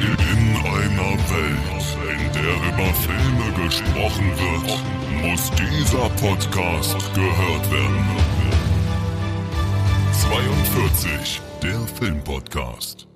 In einer Welt, in der über Filme gesprochen wird, muss dieser Podcast gehört werden. 42, der Filmpodcast.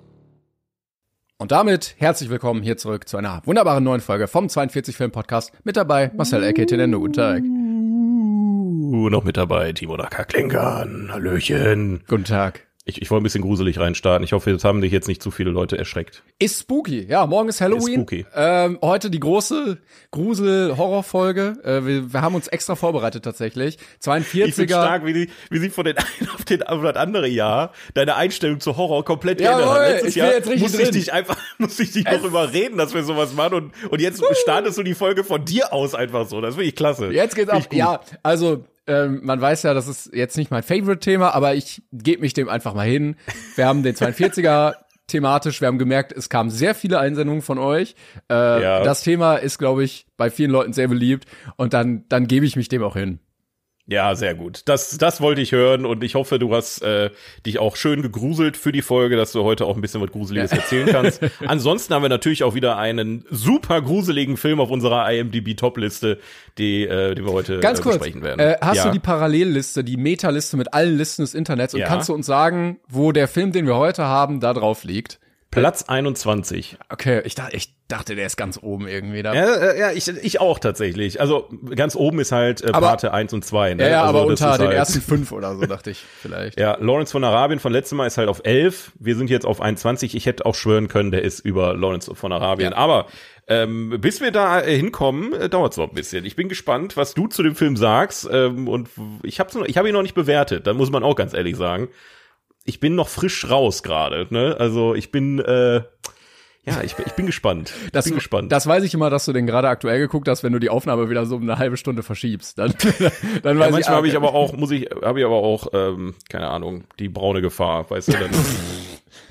Und damit herzlich willkommen hier zurück zu einer wunderbaren neuen Folge vom 42 Film Podcast. Mit dabei Marcel Ecke, Tenendo, guten Tag. Uh, noch mit dabei, Timo Naka Klinkern. Hallöchen. Guten Tag. Ich, ich wollte ein bisschen gruselig reinstarten. Ich hoffe, jetzt haben dich jetzt nicht zu viele Leute erschreckt. Ist spooky. Ja, morgen ist Halloween. Ist spooky. Ähm, heute die große Grusel-Horror-Folge. Äh, wir, wir haben uns extra vorbereitet tatsächlich. 42er. Ich finde stark, wie, die, wie sie von den einen auf den auf das andere Jahr deine Einstellung zu Horror komplett Jawohl, geändert hat. Letztes ich bin Jahr jetzt richtig musste ich drin. dich einfach, musste ich dich noch überreden, dass wir sowas machen und, und jetzt startest du die Folge von dir aus einfach so. Das finde ich klasse. Jetzt geht's ab. Ja, also ähm, man weiß ja, das ist jetzt nicht mein Favorite-Thema, aber ich gebe mich dem einfach mal hin. Wir haben den 42er thematisch. Wir haben gemerkt, es kamen sehr viele Einsendungen von euch. Äh, Ja. Das Thema ist, glaube ich, bei vielen Leuten sehr beliebt. Und dann, dann gebe ich mich dem auch hin. Ja, sehr gut. Das, das wollte ich hören und ich hoffe, du hast äh, dich auch schön gegruselt für die Folge, dass du heute auch ein bisschen was Gruseliges erzählen kannst. Ansonsten haben wir natürlich auch wieder einen super gruseligen Film auf unserer IMDb-Top-Liste, die, äh, die wir heute Ganz äh, kurz, besprechen werden. äh, hast ja. du die Parallelliste, die Meta-Liste mit allen Listen des Internets und Ja. kannst du uns sagen, wo der Film, den wir heute haben, da drauf liegt? Platz 21. Okay, ich dachte, ich dachte, der ist ganz oben irgendwie da. Ja, äh, ja ich, ich auch tatsächlich. Also ganz oben ist halt äh, Parte 1 und 2. Ne? Ja, ja, also, aber unter den halt, ersten fünf oder so, dachte ich vielleicht. Ja, Lawrence von Arabien von letztem Mal ist halt auf 11. Wir sind jetzt auf 21. Ich hätte auch schwören können, der ist über Lawrence von Arabien. Ja. Aber ähm, bis wir da äh, hinkommen, äh, dauert es noch ein bisschen. Ich bin gespannt, was du zu dem Film sagst. Ähm, und ich habe ich hab ihn noch nicht bewertet. Da muss man auch ganz ehrlich sagen. Ich bin noch frisch raus gerade. Ne? Also ich bin äh, ja, ich, bin- ich bin gespannt. Ich Das, bin gespannt. das weiß ich immer, dass du den gerade aktuell geguckt hast, wenn du die Aufnahme wieder so um eine halbe Stunde verschiebst. Dann, dann weiß ja, manchmal habe ich ah, aber auch, muss ich, habe ich aber auch, ähm, keine Ahnung, die braune Gefahr, weißt du, dann,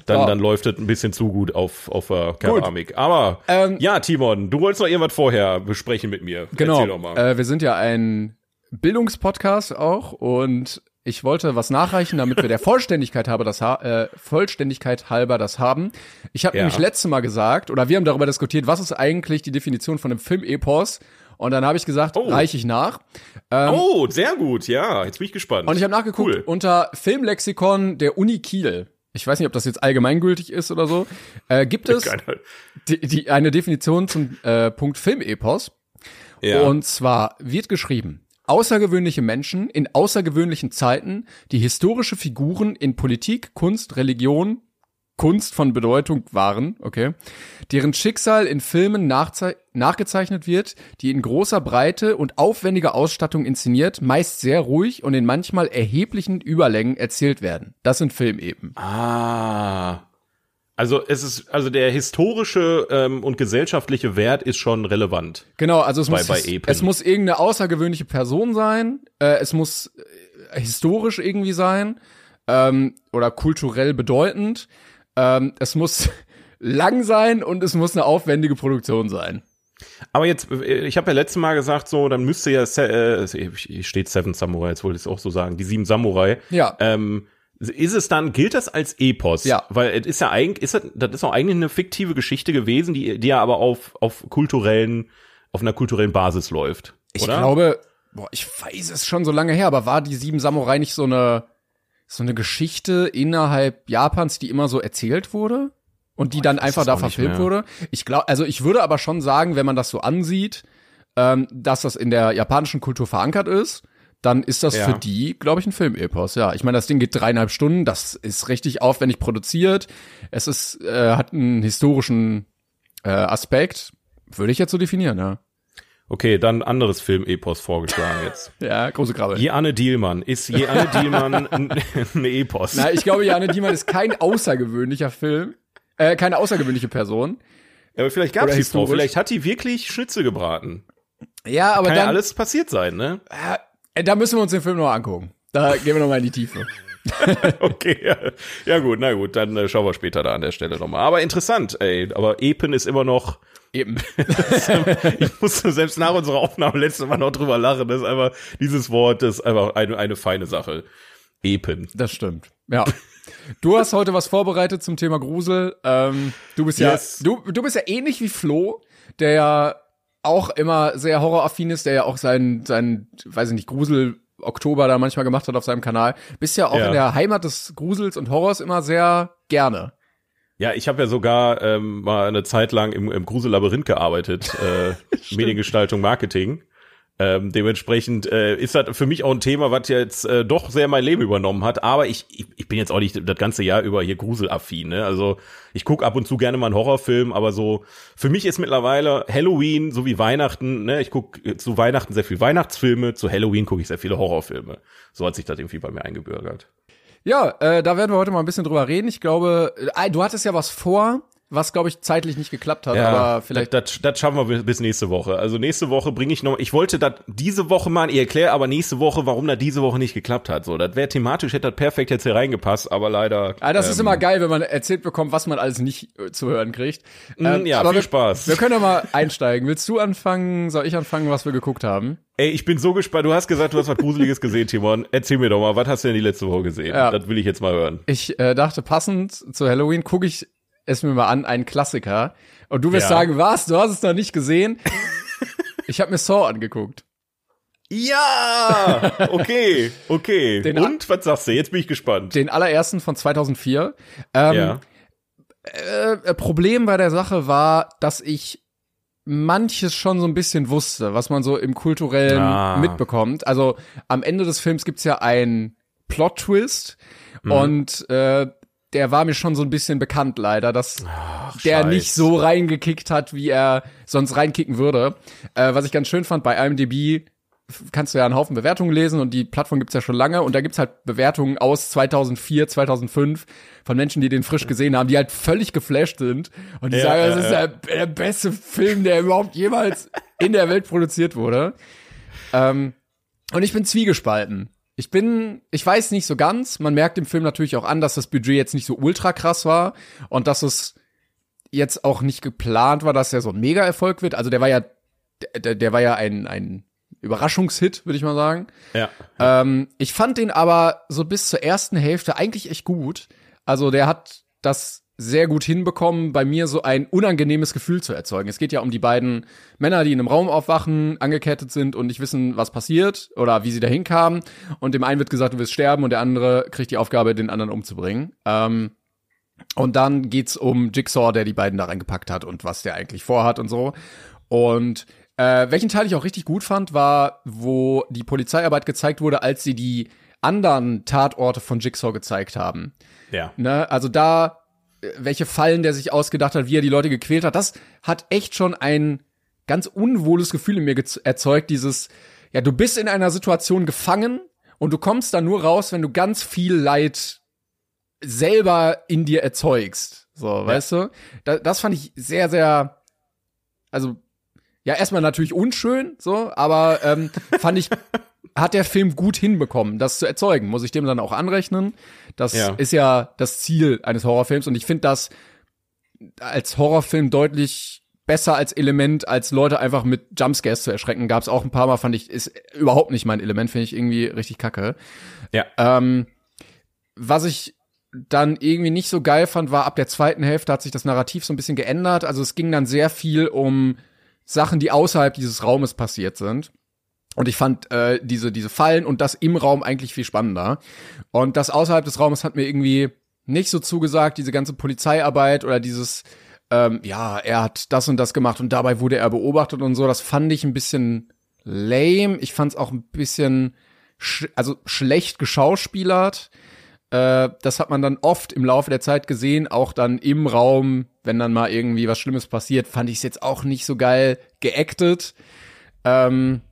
dann, Ja. dann läuft es ein bisschen zu gut auf, auf der Keramik. Aber, Ähm, ja, Timon, du wolltest noch irgendwas vorher besprechen mit mir. Genau. Äh, wir sind ja ein Bildungspodcast auch und ich wollte was nachreichen, damit wir der Vollständigkeit halber das ha äh, Vollständigkeit halber das haben. Ich habe Ja. nämlich letzte Mal gesagt oder wir haben darüber diskutiert, was ist eigentlich die Definition von einem Filmepos und dann habe ich gesagt, Oh. reiche ich nach. oh, sehr gut, ja, jetzt bin ich gespannt. Und ich habe nachgeguckt Cool. unter Filmlexikon der Uni Kiel. Ich weiß nicht, ob das jetzt allgemeingültig ist oder so. Äh, gibt es die, die, eine Definition zum äh, Punkt Filmepos. Ja. Und zwar wird geschrieben, außergewöhnliche Menschen in außergewöhnlichen Zeiten, die historische Figuren in Politik, Kunst, Religion, Kunst von Bedeutung waren, okay, deren Schicksal in Filmen nachgezeichnet wird, die in großer Breite und aufwendiger Ausstattung inszeniert, meist sehr ruhig und in manchmal erheblichen Überlängen erzählt werden. Das sind Filmepen. ah. Also es ist, also der historische ähm, und gesellschaftliche Wert ist schon relevant. Genau, also es Bei- muss, bei es, muss irgendeine außergewöhnliche Person sein, äh, es muss äh, historisch irgendwie sein ähm, oder kulturell bedeutend, ähm, es muss lang sein und es muss eine aufwendige Produktion sein. Aber jetzt, äh, ich habe ja letztes Mal gesagt, so, dann müsste ja, äh, steht Seven Samurai, jetzt wollte ich es auch so sagen, die sieben Samurai. Ja. Ähm, ist es dann, gilt das als Epos? Ja. Weil es ist ja eigentlich, ist das, das ist auch eigentlich eine fiktive Geschichte gewesen, die, die ja aber auf, auf kulturellen, auf einer kulturellen Basis läuft. Ich oder? glaube, boah, ich weiß es schon so lange her, aber war die sieben Samurai nicht so eine so eine Geschichte innerhalb Japans, die immer so erzählt wurde und die dann weiß einfach da verfilmt wurde? Ich glaube, also ich würde aber schon sagen, wenn man das so ansieht, ähm, dass das in der japanischen Kultur verankert ist, dann ist das Ja. für die, glaube ich, ein Filmepos. Ja, ich meine, das Ding geht dreieinhalb Stunden, das ist richtig aufwendig produziert. Es ist äh, hat einen historischen äh, Aspekt, würde ich jetzt so definieren, ja. Okay, dann anderes Film-Epos vorgeschlagen jetzt. Ja, große Krabbe. Jeanne Dielmann. Ist Jeanne Dielmann ein, Epos? Na, ich glaube, Janne Diemann ist kein außergewöhnlicher Film, äh, keine außergewöhnliche Person. Ja, aber vielleicht gab es die Frau. Vielleicht hat die wirklich Schnitzel gebraten. Ja, aber Kann ja dann, alles passiert sein, ne? äh, da müssen wir uns den Film noch angucken. Da gehen wir noch mal in die Tiefe. Okay, ja, ja gut, na gut, dann äh, schauen wir später da an der Stelle nochmal. Aber interessant, ey. Aber Epen ist immer noch, Eben. ich musste selbst nach unserer Aufnahme letztes Mal noch drüber lachen. Das ist einfach, dieses Wort ist einfach eine, eine feine Sache. Epen. Das stimmt. Ja. Du hast heute was vorbereitet zum Thema Grusel. Ähm, du bist Yes. ja, du, du bist ja ähnlich wie Flo, der ja auch immer sehr horroraffin ist, der ja auch seinen, seinen, weiß ich nicht, Grusel Oktober da manchmal gemacht hat auf seinem Kanal. Bist ja auch Ja. in der Heimat des Grusels und Horrors immer sehr gerne. Ja, ich habe ja sogar ähm, mal eine Zeit lang im, im Grusellabyrinth gearbeitet, äh, Mediengestaltung, Marketing. Ähm, dementsprechend äh, ist das für mich auch ein Thema, was jetzt äh, doch sehr mein Leben übernommen hat. Aber ich, ich, ich bin jetzt auch nicht das ganze Jahr über hier gruselaffin. Ne? Also ich guck ab und zu gerne mal einen Horrorfilm, aber so für mich ist mittlerweile Halloween so wie Weihnachten. Ne? Ich guck zu Weihnachten sehr viel Weihnachtsfilme, zu Halloween gucke ich sehr viele Horrorfilme. So hat sich das irgendwie bei mir eingebürgert. Ja, äh, da werden wir heute mal ein bisschen drüber reden. Ich glaube, äh, du hattest ja was vor, was glaube ich zeitlich nicht geklappt hat, aber vielleicht Das, das, das schaffen wir bis- nächste Woche. Also nächste Woche bringe ich noch. Ich wollte das diese Woche mal, ich erkläre aber nächste Woche, warum das diese Woche nicht geklappt hat. So, das wäre thematisch hätte das perfekt jetzt hier reingepasst, aber leider. Ah, das ist ähm, immer geil, wenn man erzählt bekommt, was man alles nicht äh, zu hören kriegt. Mm, ja, aber viel wir, Spaß. Wir können ja mal einsteigen. Willst du anfangen? Soll ich anfangen, was wir geguckt haben? Ey, ich bin so gespannt. Du hast gesagt, du hast was Gruseliges gesehen, Timon. Erzähl mir doch mal, was hast du denn die letzte Woche gesehen? Ja. Das will ich jetzt mal hören. Ich äh, dachte, passend zu Halloween gucke ich es mir mal an, einen Klassiker. Und du wirst Ja. sagen, was? Du hast es noch nicht gesehen? ich habe mir Saw angeguckt. Ja, okay, okay. Den Und was sagst du? Jetzt bin ich gespannt. Den allerersten von 2004. Ähm, ja. äh, Problem bei der Sache war, dass ich manches schon so ein bisschen wusste, was man so im kulturellen Ah. mitbekommt. Also am Ende des Films gibt's ja einen Plot-Twist Mhm. und äh, der war mir schon so ein bisschen bekannt leider, dass der Scheiß. nicht so reingekickt hat, wie er sonst reinkicken würde. Äh, was ich ganz schön fand, bei IMDb kannst du ja einen Haufen Bewertungen lesen und die Plattform gibt's ja schon lange und da gibt's halt Bewertungen aus 2004, 2005 von Menschen, die den frisch gesehen haben, die halt völlig geflasht sind und die Ja, sagen, ja, das ist ja. der, der beste Film, der überhaupt jemals in der Welt produziert wurde. Ähm, und ich bin zwiegespalten. Ich bin, ich weiß nicht so ganz. Man merkt im Film natürlich auch an, dass das Budget jetzt nicht so ultra krass war und dass es jetzt auch nicht geplant war, dass er so ein Mega-Erfolg wird. Also der war ja, der, der war ja ein, ein Überraschungshit, würde ich mal sagen. Ja. Ähm, ich fand den aber so bis zur ersten Hälfte eigentlich echt gut. Also der hat das sehr gut hinbekommen, bei mir so ein unangenehmes Gefühl zu erzeugen. Es geht ja um die beiden Männer, die in einem Raum aufwachen, angekettet sind und nicht wissen, was passiert oder wie sie dahin kamen. Und dem einen wird gesagt, du wirst sterben und der andere kriegt die Aufgabe, den anderen umzubringen. Ähm, und dann geht's um Jigsaw, der die beiden da reingepackt hat und was der eigentlich vorhat und so. Und äh, welchen Teil ich auch richtig gut fand, war, wo die Polizeiarbeit gezeigt wurde, als sie die anderen Tatorte von Jigsaw gezeigt haben. Ja. Ne? Also da, welche Fallen der sich ausgedacht hat, wie er die Leute gequält hat, das hat echt schon ein ganz unwohles Gefühl in mir erzeugt, dieses, ja, du bist in einer Situation gefangen und du kommst da nur raus, wenn du ganz viel Leid selber in dir erzeugst. So, weißt du? Da, das fand ich sehr, sehr, also, ja, erstmal natürlich unschön, so, aber ähm, fand ich, hat der Film gut hinbekommen, das zu erzeugen. Muss ich dem dann auch anrechnen. Das Ja. ist ja das Ziel eines Horrorfilms und ich finde das als Horrorfilm deutlich besser als Element, als Leute einfach mit Jumpscares zu erschrecken. Gab es auch ein paar Mal, fand ich, ist überhaupt nicht mein Element, finde ich irgendwie richtig kacke. Ja. Ähm, was ich dann irgendwie nicht so geil fand, war ab der zweiten Hälfte hat sich das Narrativ so ein bisschen geändert. Also es ging dann sehr viel um Sachen, die außerhalb dieses Raumes passiert sind. Und ich fand äh, diese, diese Fallen und das im Raum eigentlich viel spannender. Und das außerhalb des Raumes hat mir irgendwie nicht so zugesagt, diese ganze Polizeiarbeit oder dieses, ähm, ja, er hat das und das gemacht und dabei wurde er beobachtet und so. Das fand ich ein bisschen lame. Ich fand es auch ein bisschen, sch also schlecht geschauspielert. Äh, das hat man dann oft im Laufe der Zeit gesehen, auch dann im Raum, wenn dann mal irgendwie was Schlimmes passiert, fand ich es jetzt auch nicht so geil geactet. Ähm,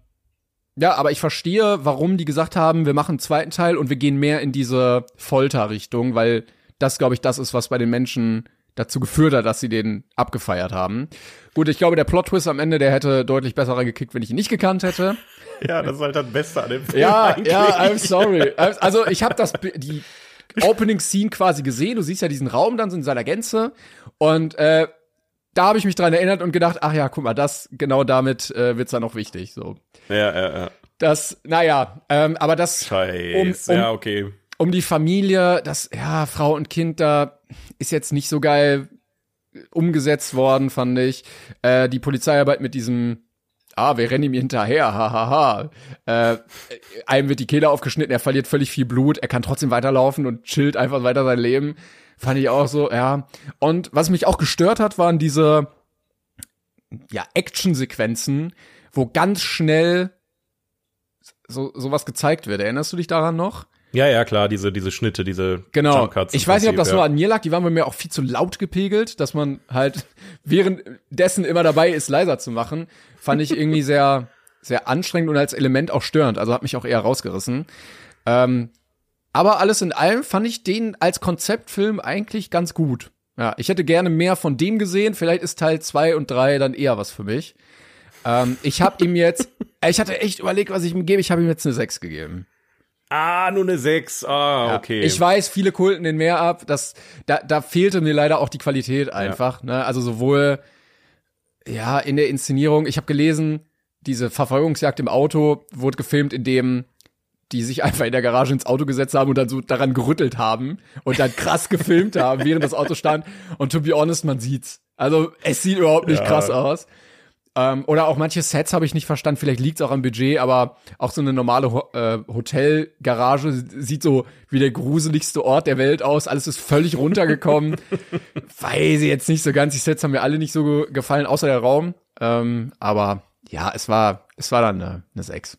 ja, aber ich verstehe, warum die gesagt haben, wir machen einen zweiten Teil und wir gehen mehr in diese Folter-Richtung, weil das, glaube ich, das ist, was bei den Menschen dazu geführt hat, dass sie den abgefeiert haben. Gut, ich glaube, der Plot-Twist am Ende, der hätte deutlich besser reingekickt, wenn ich ihn nicht gekannt hätte. Ja, das ist halt das Beste an dem Film. Ja, eigentlich. ja, I'm sorry. Also ich habe das die Opening Scene quasi gesehen. Du siehst ja diesen Raum dann so in seiner Gänze und äh, da habe ich mich dran erinnert und gedacht, ach ja, guck mal, das genau damit äh, wird's dann auch wichtig. So, Ja, ja, ja. das, naja, ähm, aber das Scheiße. Um- um- ja, okay. um die Familie, das, ja, Frau und Kind da ist jetzt nicht so geil umgesetzt worden, fand ich. Äh, die Polizeiarbeit mit diesem, ah, wir rennen ihm hinterher, hahaha. Äh, einem wird die Kehle aufgeschnitten, er verliert völlig viel Blut, er kann trotzdem weiterlaufen und chillt einfach weiter sein Leben. Fand ich auch so, ja. Und was mich auch gestört hat, waren diese, ja, Action-Sequenzen, wo ganz schnell so sowas gezeigt wird. Erinnerst du dich daran noch? Ja, ja, klar, diese, diese Schnitte, diese Genau. Jump Cuts im Ich weiß nicht, ob das ja. nur an mir lag. Die waren bei mir auch viel zu laut gepegelt, dass man halt währenddessen immer dabei ist, leiser zu machen. Fand ich irgendwie sehr, sehr anstrengend und als Element auch störend. Also hat mich auch eher rausgerissen. Ähm, aber alles in allem fand ich den als Konzeptfilm eigentlich ganz gut. Ja, ich hätte gerne mehr von dem gesehen. Vielleicht ist Teil zwei und drei dann eher was für mich. Ähm, ich habe ihm jetzt, ich hatte echt überlegt, was ich ihm gebe. Ich habe ihm jetzt eine 6 gegeben. Ah, nur eine 6. Ah, Ja. okay. Ich weiß, viele kulten den mehr ab. Das, da, da fehlte mir leider auch die Qualität einfach. Ne? Also sowohl ja in der Inszenierung. Ich habe gelesen, diese Verfolgungsjagd im Auto wurde gefilmt, indem die sich einfach in der Garage ins Auto gesetzt haben und dann so daran gerüttelt haben und dann krass gefilmt haben, während das Auto stand. Und to be honest, man sieht's. Also es sieht überhaupt nicht Ja. krass aus. Ähm, oder auch manche Sets habe ich nicht verstanden, vielleicht liegt's auch am Budget, aber auch so eine normale Ho äh, Hotelgarage sieht so wie der gruseligste Ort der Welt aus. Alles ist völlig runtergekommen. Weiß ich jetzt nicht so ganz. Die Sets haben mir alle nicht so ge gefallen, außer der Raum. Ähm, aber ja, es war, es war dann eine, eine 6.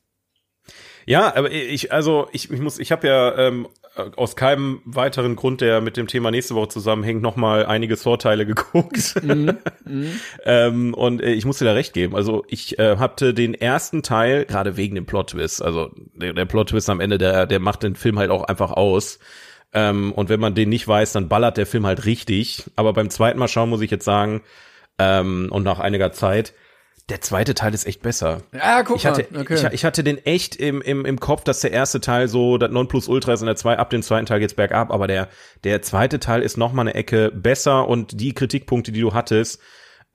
Ja, aber ich, also ich, ich muss, ich habe ja ähm, aus keinem weiteren Grund, der mit dem Thema nächste Woche zusammenhängt, noch mal einige Vorteile geguckt. ähm, und äh, ich muss dir da recht geben. Also ich äh, hatte den ersten Teil gerade wegen dem Plot-Twist. Also der, der Plot-Twist am Ende, der, der macht den Film halt auch einfach aus. Ähm, und wenn man den nicht weiß, dann ballert der Film halt richtig. Aber beim zweiten Mal schauen muss ich jetzt sagen, ähm, und nach einiger Zeit, der zweite Teil ist echt besser. Ja, guck Ich hatte, mal. Okay. ich, ich hatte den echt im, im, im Kopf, dass der erste Teil so das Nonplusultra ist und der zwei, ab dem zweiten Teil geht's bergab, aber der, der zweite Teil ist noch mal eine Ecke besser und die Kritikpunkte, die du hattest,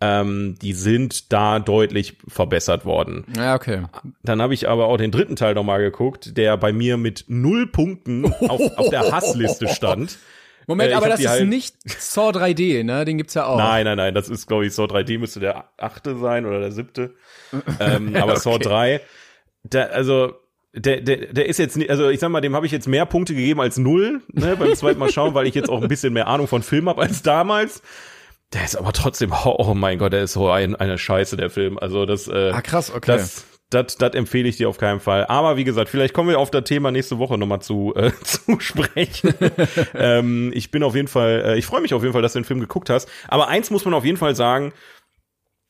ähm, die sind da deutlich verbessert worden. ja, okay. Dann habe ich aber auch den dritten Teil noch mal geguckt, der bei mir mit null Punkten auf, auf der Hassliste stand. Moment, Äh, aber das ist halt- nicht Saw 3D, ne? Den gibt's ja auch. Nein, nein, nein, das ist, glaube ich, Saw 3D müsste der achte sein oder der siebte. ähm, aber Saw 3, der, also, der, der, der ist jetzt nicht, also ich sag mal, dem habe ich jetzt mehr Punkte gegeben als null, ne, beim zweiten Mal schauen, weil ich jetzt auch ein bisschen mehr Ahnung von Film habe als damals. Der ist aber trotzdem, oh mein Gott, der ist so ein, eine Scheiße, der Film. Also das, äh, Ah, krass, okay. das, das, das empfehle ich dir auf keinen Fall. Aber wie gesagt, vielleicht kommen wir auf das Thema nächste Woche nochmal zu, äh, zu sprechen. ähm, ich bin auf jeden Fall, äh, ich freue mich auf jeden Fall, dass du den Film geguckt hast. Aber eins muss man auf jeden Fall sagen,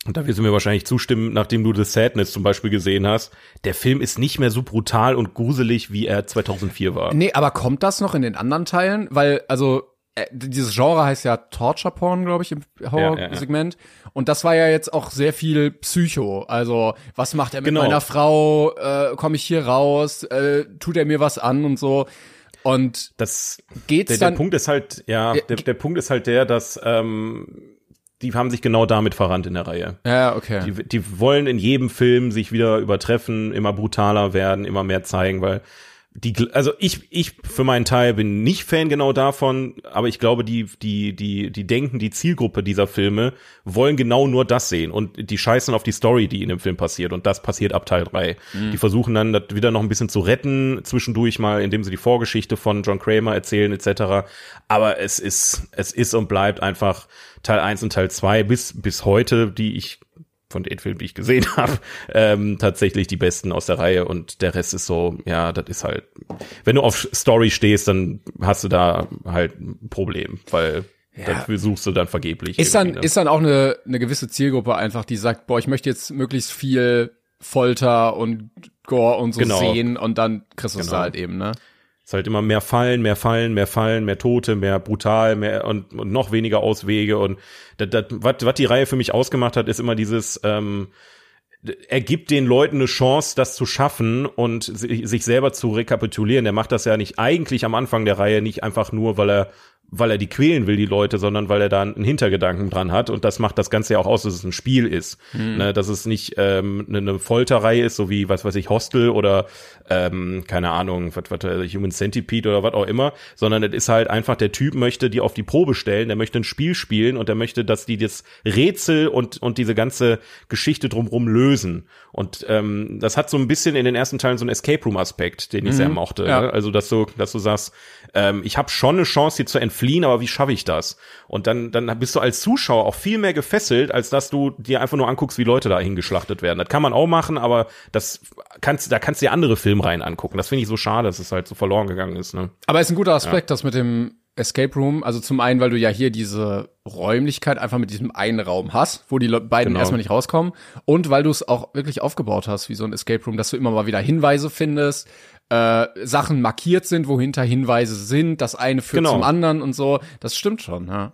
und da wirst du mir wahrscheinlich zustimmen, nachdem du The Sadness zum Beispiel gesehen hast, der Film ist nicht mehr so brutal und gruselig, wie er 2004 war. Nee, aber kommt das noch in den anderen Teilen? Weil, also, äh, dieses Genre heißt ja Torture Porn, glaube ich, im Horrorsegment. Und das war ja jetzt auch sehr viel Psycho. Also, was macht er mit Genau. meiner Frau? Äh, Komme ich hier raus? Äh, tut er mir was an und so? Und Das, geht's der, der dann? Punkt ist halt, ja, Ja, der, der Punkt ist halt der, dass ähm, die haben sich genau damit verrannt in der Reihe. ja, okay. Die, die wollen in jedem Film sich wieder übertreffen, immer brutaler werden, immer mehr zeigen, weil die, also ich, ich für meinen Teil bin nicht Fan genau davon, aber ich glaube, die, die, die, die denken, die Zielgruppe dieser Filme wollen genau nur das sehen und die scheißen auf die Story, die in dem Film passiert und das passiert ab Teil 3. Die versuchen dann das wieder noch ein bisschen zu retten, zwischendurch mal, indem sie die Vorgeschichte von John Kramer erzählen etc. Aber es ist, es ist und bleibt einfach Teil 1 und Teil 2 bis, bis heute, die ich von den Filmen, die ich gesehen habe, ähm, tatsächlich die besten aus der Reihe und der Rest ist so, ja, das ist halt, wenn du auf Story stehst, dann hast du da halt ein Problem, weil dafür suchst du dann vergeblich. Ist dann, ne? ist dann auch eine, eine gewisse Zielgruppe einfach, die sagt, boah, ich möchte jetzt möglichst viel Folter und Gore und so Genau. sehen und dann kriegst du es Genau. da halt eben, ne? Es ist halt immer mehr Fallen, mehr Fallen, mehr Fallen, mehr Tote, mehr brutal, mehr und, und noch weniger Auswege. Und das, das, was, was die Reihe für mich ausgemacht hat, ist immer dieses, ähm, er gibt den Leuten eine Chance, das zu schaffen und si- sich selber zu rekapitulieren. Der macht das ja nicht eigentlich am Anfang der Reihe nicht einfach nur, weil er weil er die quälen will, die Leute, sondern weil er da einen Hintergedanken dran hat. Und das macht das Ganze ja auch aus, dass es ein Spiel ist. Ne, dass es nicht ähm, eine, eine Folterreihe ist, so wie, was weiß ich, Hostel oder, ähm, keine Ahnung, was, was, Human Centipede oder was auch immer, sondern es ist halt einfach, der Typ möchte die auf die Probe stellen, der möchte ein Spiel spielen und der möchte, dass die das Rätsel und, und diese ganze Geschichte drumrum lösen. Und ähm, das hat so ein bisschen in den ersten Teilen so einen Escape Room Aspekt, den ich sehr mochte. Ja. Ne? Also dass du, dass du sagst, ähm, ich habe schon eine Chance, hier zu entfliehen, aber wie schaffe ich das? Und dann, dann bist du als Zuschauer auch viel mehr gefesselt, als dass du dir einfach nur anguckst, wie Leute da hingeschlachtet werden. Das kann man auch machen, aber das kannst, da kannst du dir andere Filmreihen angucken. Das finde ich so schade, dass es halt so verloren gegangen ist. Ne? Aber ist ein guter Aspekt, das mit dem Escape Room. Also zum einen, weil du ja hier diese Räumlichkeit einfach mit diesem einen Raum hast, wo die Le beiden Genau. erstmal nicht rauskommen. Und weil du es auch wirklich aufgebaut hast, wie so ein Escape Room, dass du immer mal wieder Hinweise findest, äh, Sachen markiert sind, wohinter Hinweise sind, das eine führt Genau. zum anderen und so. Das stimmt schon, ja.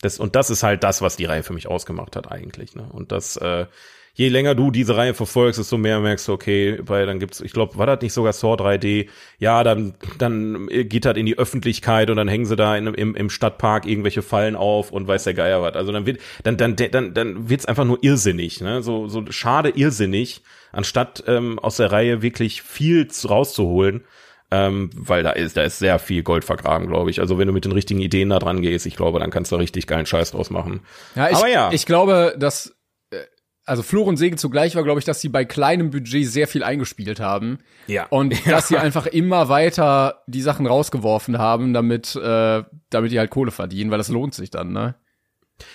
Das, und das ist halt das, was die Reihe für mich ausgemacht hat eigentlich. Ne? Und das, äh, je länger du diese Reihe verfolgst, desto mehr merkst du, okay, weil dann gibt's, ich glaube, war das nicht sogar Saw 3D? Ja, dann, dann geht das in die Öffentlichkeit und dann hängen sie da in, im, im Stadtpark irgendwelche Fallen auf und weiß der Geier was. Also dann wird, dann, dann, dann, dann wird's einfach nur irrsinnig, ne? So, so schade irrsinnig, anstatt ähm, aus der Reihe wirklich viel zu- rauszuholen. Ähm, weil da ist, da ist sehr viel Gold vergraben, glaube ich. Also wenn du mit den richtigen Ideen da dran gehst, ich glaube, dann kannst du richtig geilen Scheiß draus machen. Ja, ich, Aber ja. ich glaube, dass also Flur und Segen zugleich war, glaube ich, dass sie bei kleinem Budget sehr viel eingespielt haben. Ja. Und dass sie einfach immer weiter die Sachen rausgeworfen haben, damit, äh, damit die halt Kohle verdienen, weil das lohnt sich dann, ne?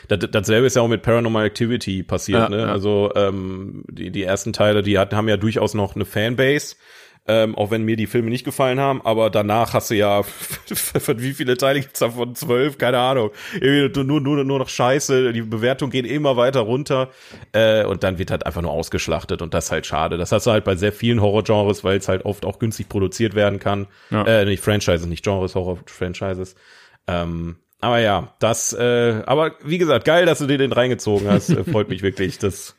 Das, dasselbe ist ja auch mit Paranormal Activity passiert, Ja, ne? ja. Also ähm, die, die ersten Teile, die hatten, haben ja durchaus noch eine Fanbase, ähm, auch wenn mir die Filme nicht gefallen haben, aber danach hast du ja, von wie viele Teile gibt's davon? Zwölf? Keine Ahnung. Irgendwie Nur, nur, nur noch Scheiße, die Bewertung geht immer weiter runter äh, und dann wird halt einfach nur ausgeschlachtet und das ist halt schade. Das hast du halt bei sehr vielen Horror-Genres, weil es halt oft auch günstig produziert werden kann. Ja. Äh, nicht Franchises, nicht Genres, Horror-Franchises. Ähm, aber ja, das, äh, aber wie gesagt, geil, dass du dir den reingezogen hast. Äh, Freut mich wirklich. Das,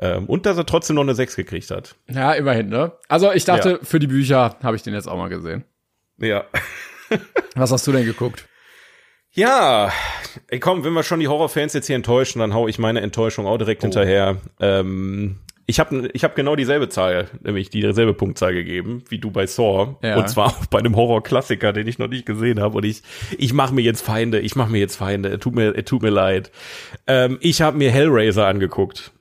ähm, und dass er trotzdem noch eine 6 gekriegt hat. Ja, immerhin, ne? Also ich dachte, Ja. für die Bücher habe ich den jetzt auch mal gesehen. Ja. Was hast du denn geguckt? Ja, ey, komm, wenn wir schon die Horrorfans jetzt hier enttäuschen, dann hau ich meine Enttäuschung auch direkt hinterher. Ähm, ich habe ich hab genau dieselbe Zahl, nämlich dieselbe Punktzahl gegeben, wie du bei Saw. Ja. Und zwar auch bei einem Horrorklassiker, den ich noch nicht gesehen habe. Und ich, ich mache mir jetzt Feinde, ich mache mir jetzt Feinde. Es tut mir, tut mir leid. Ähm, ich habe mir Hellraiser angeguckt.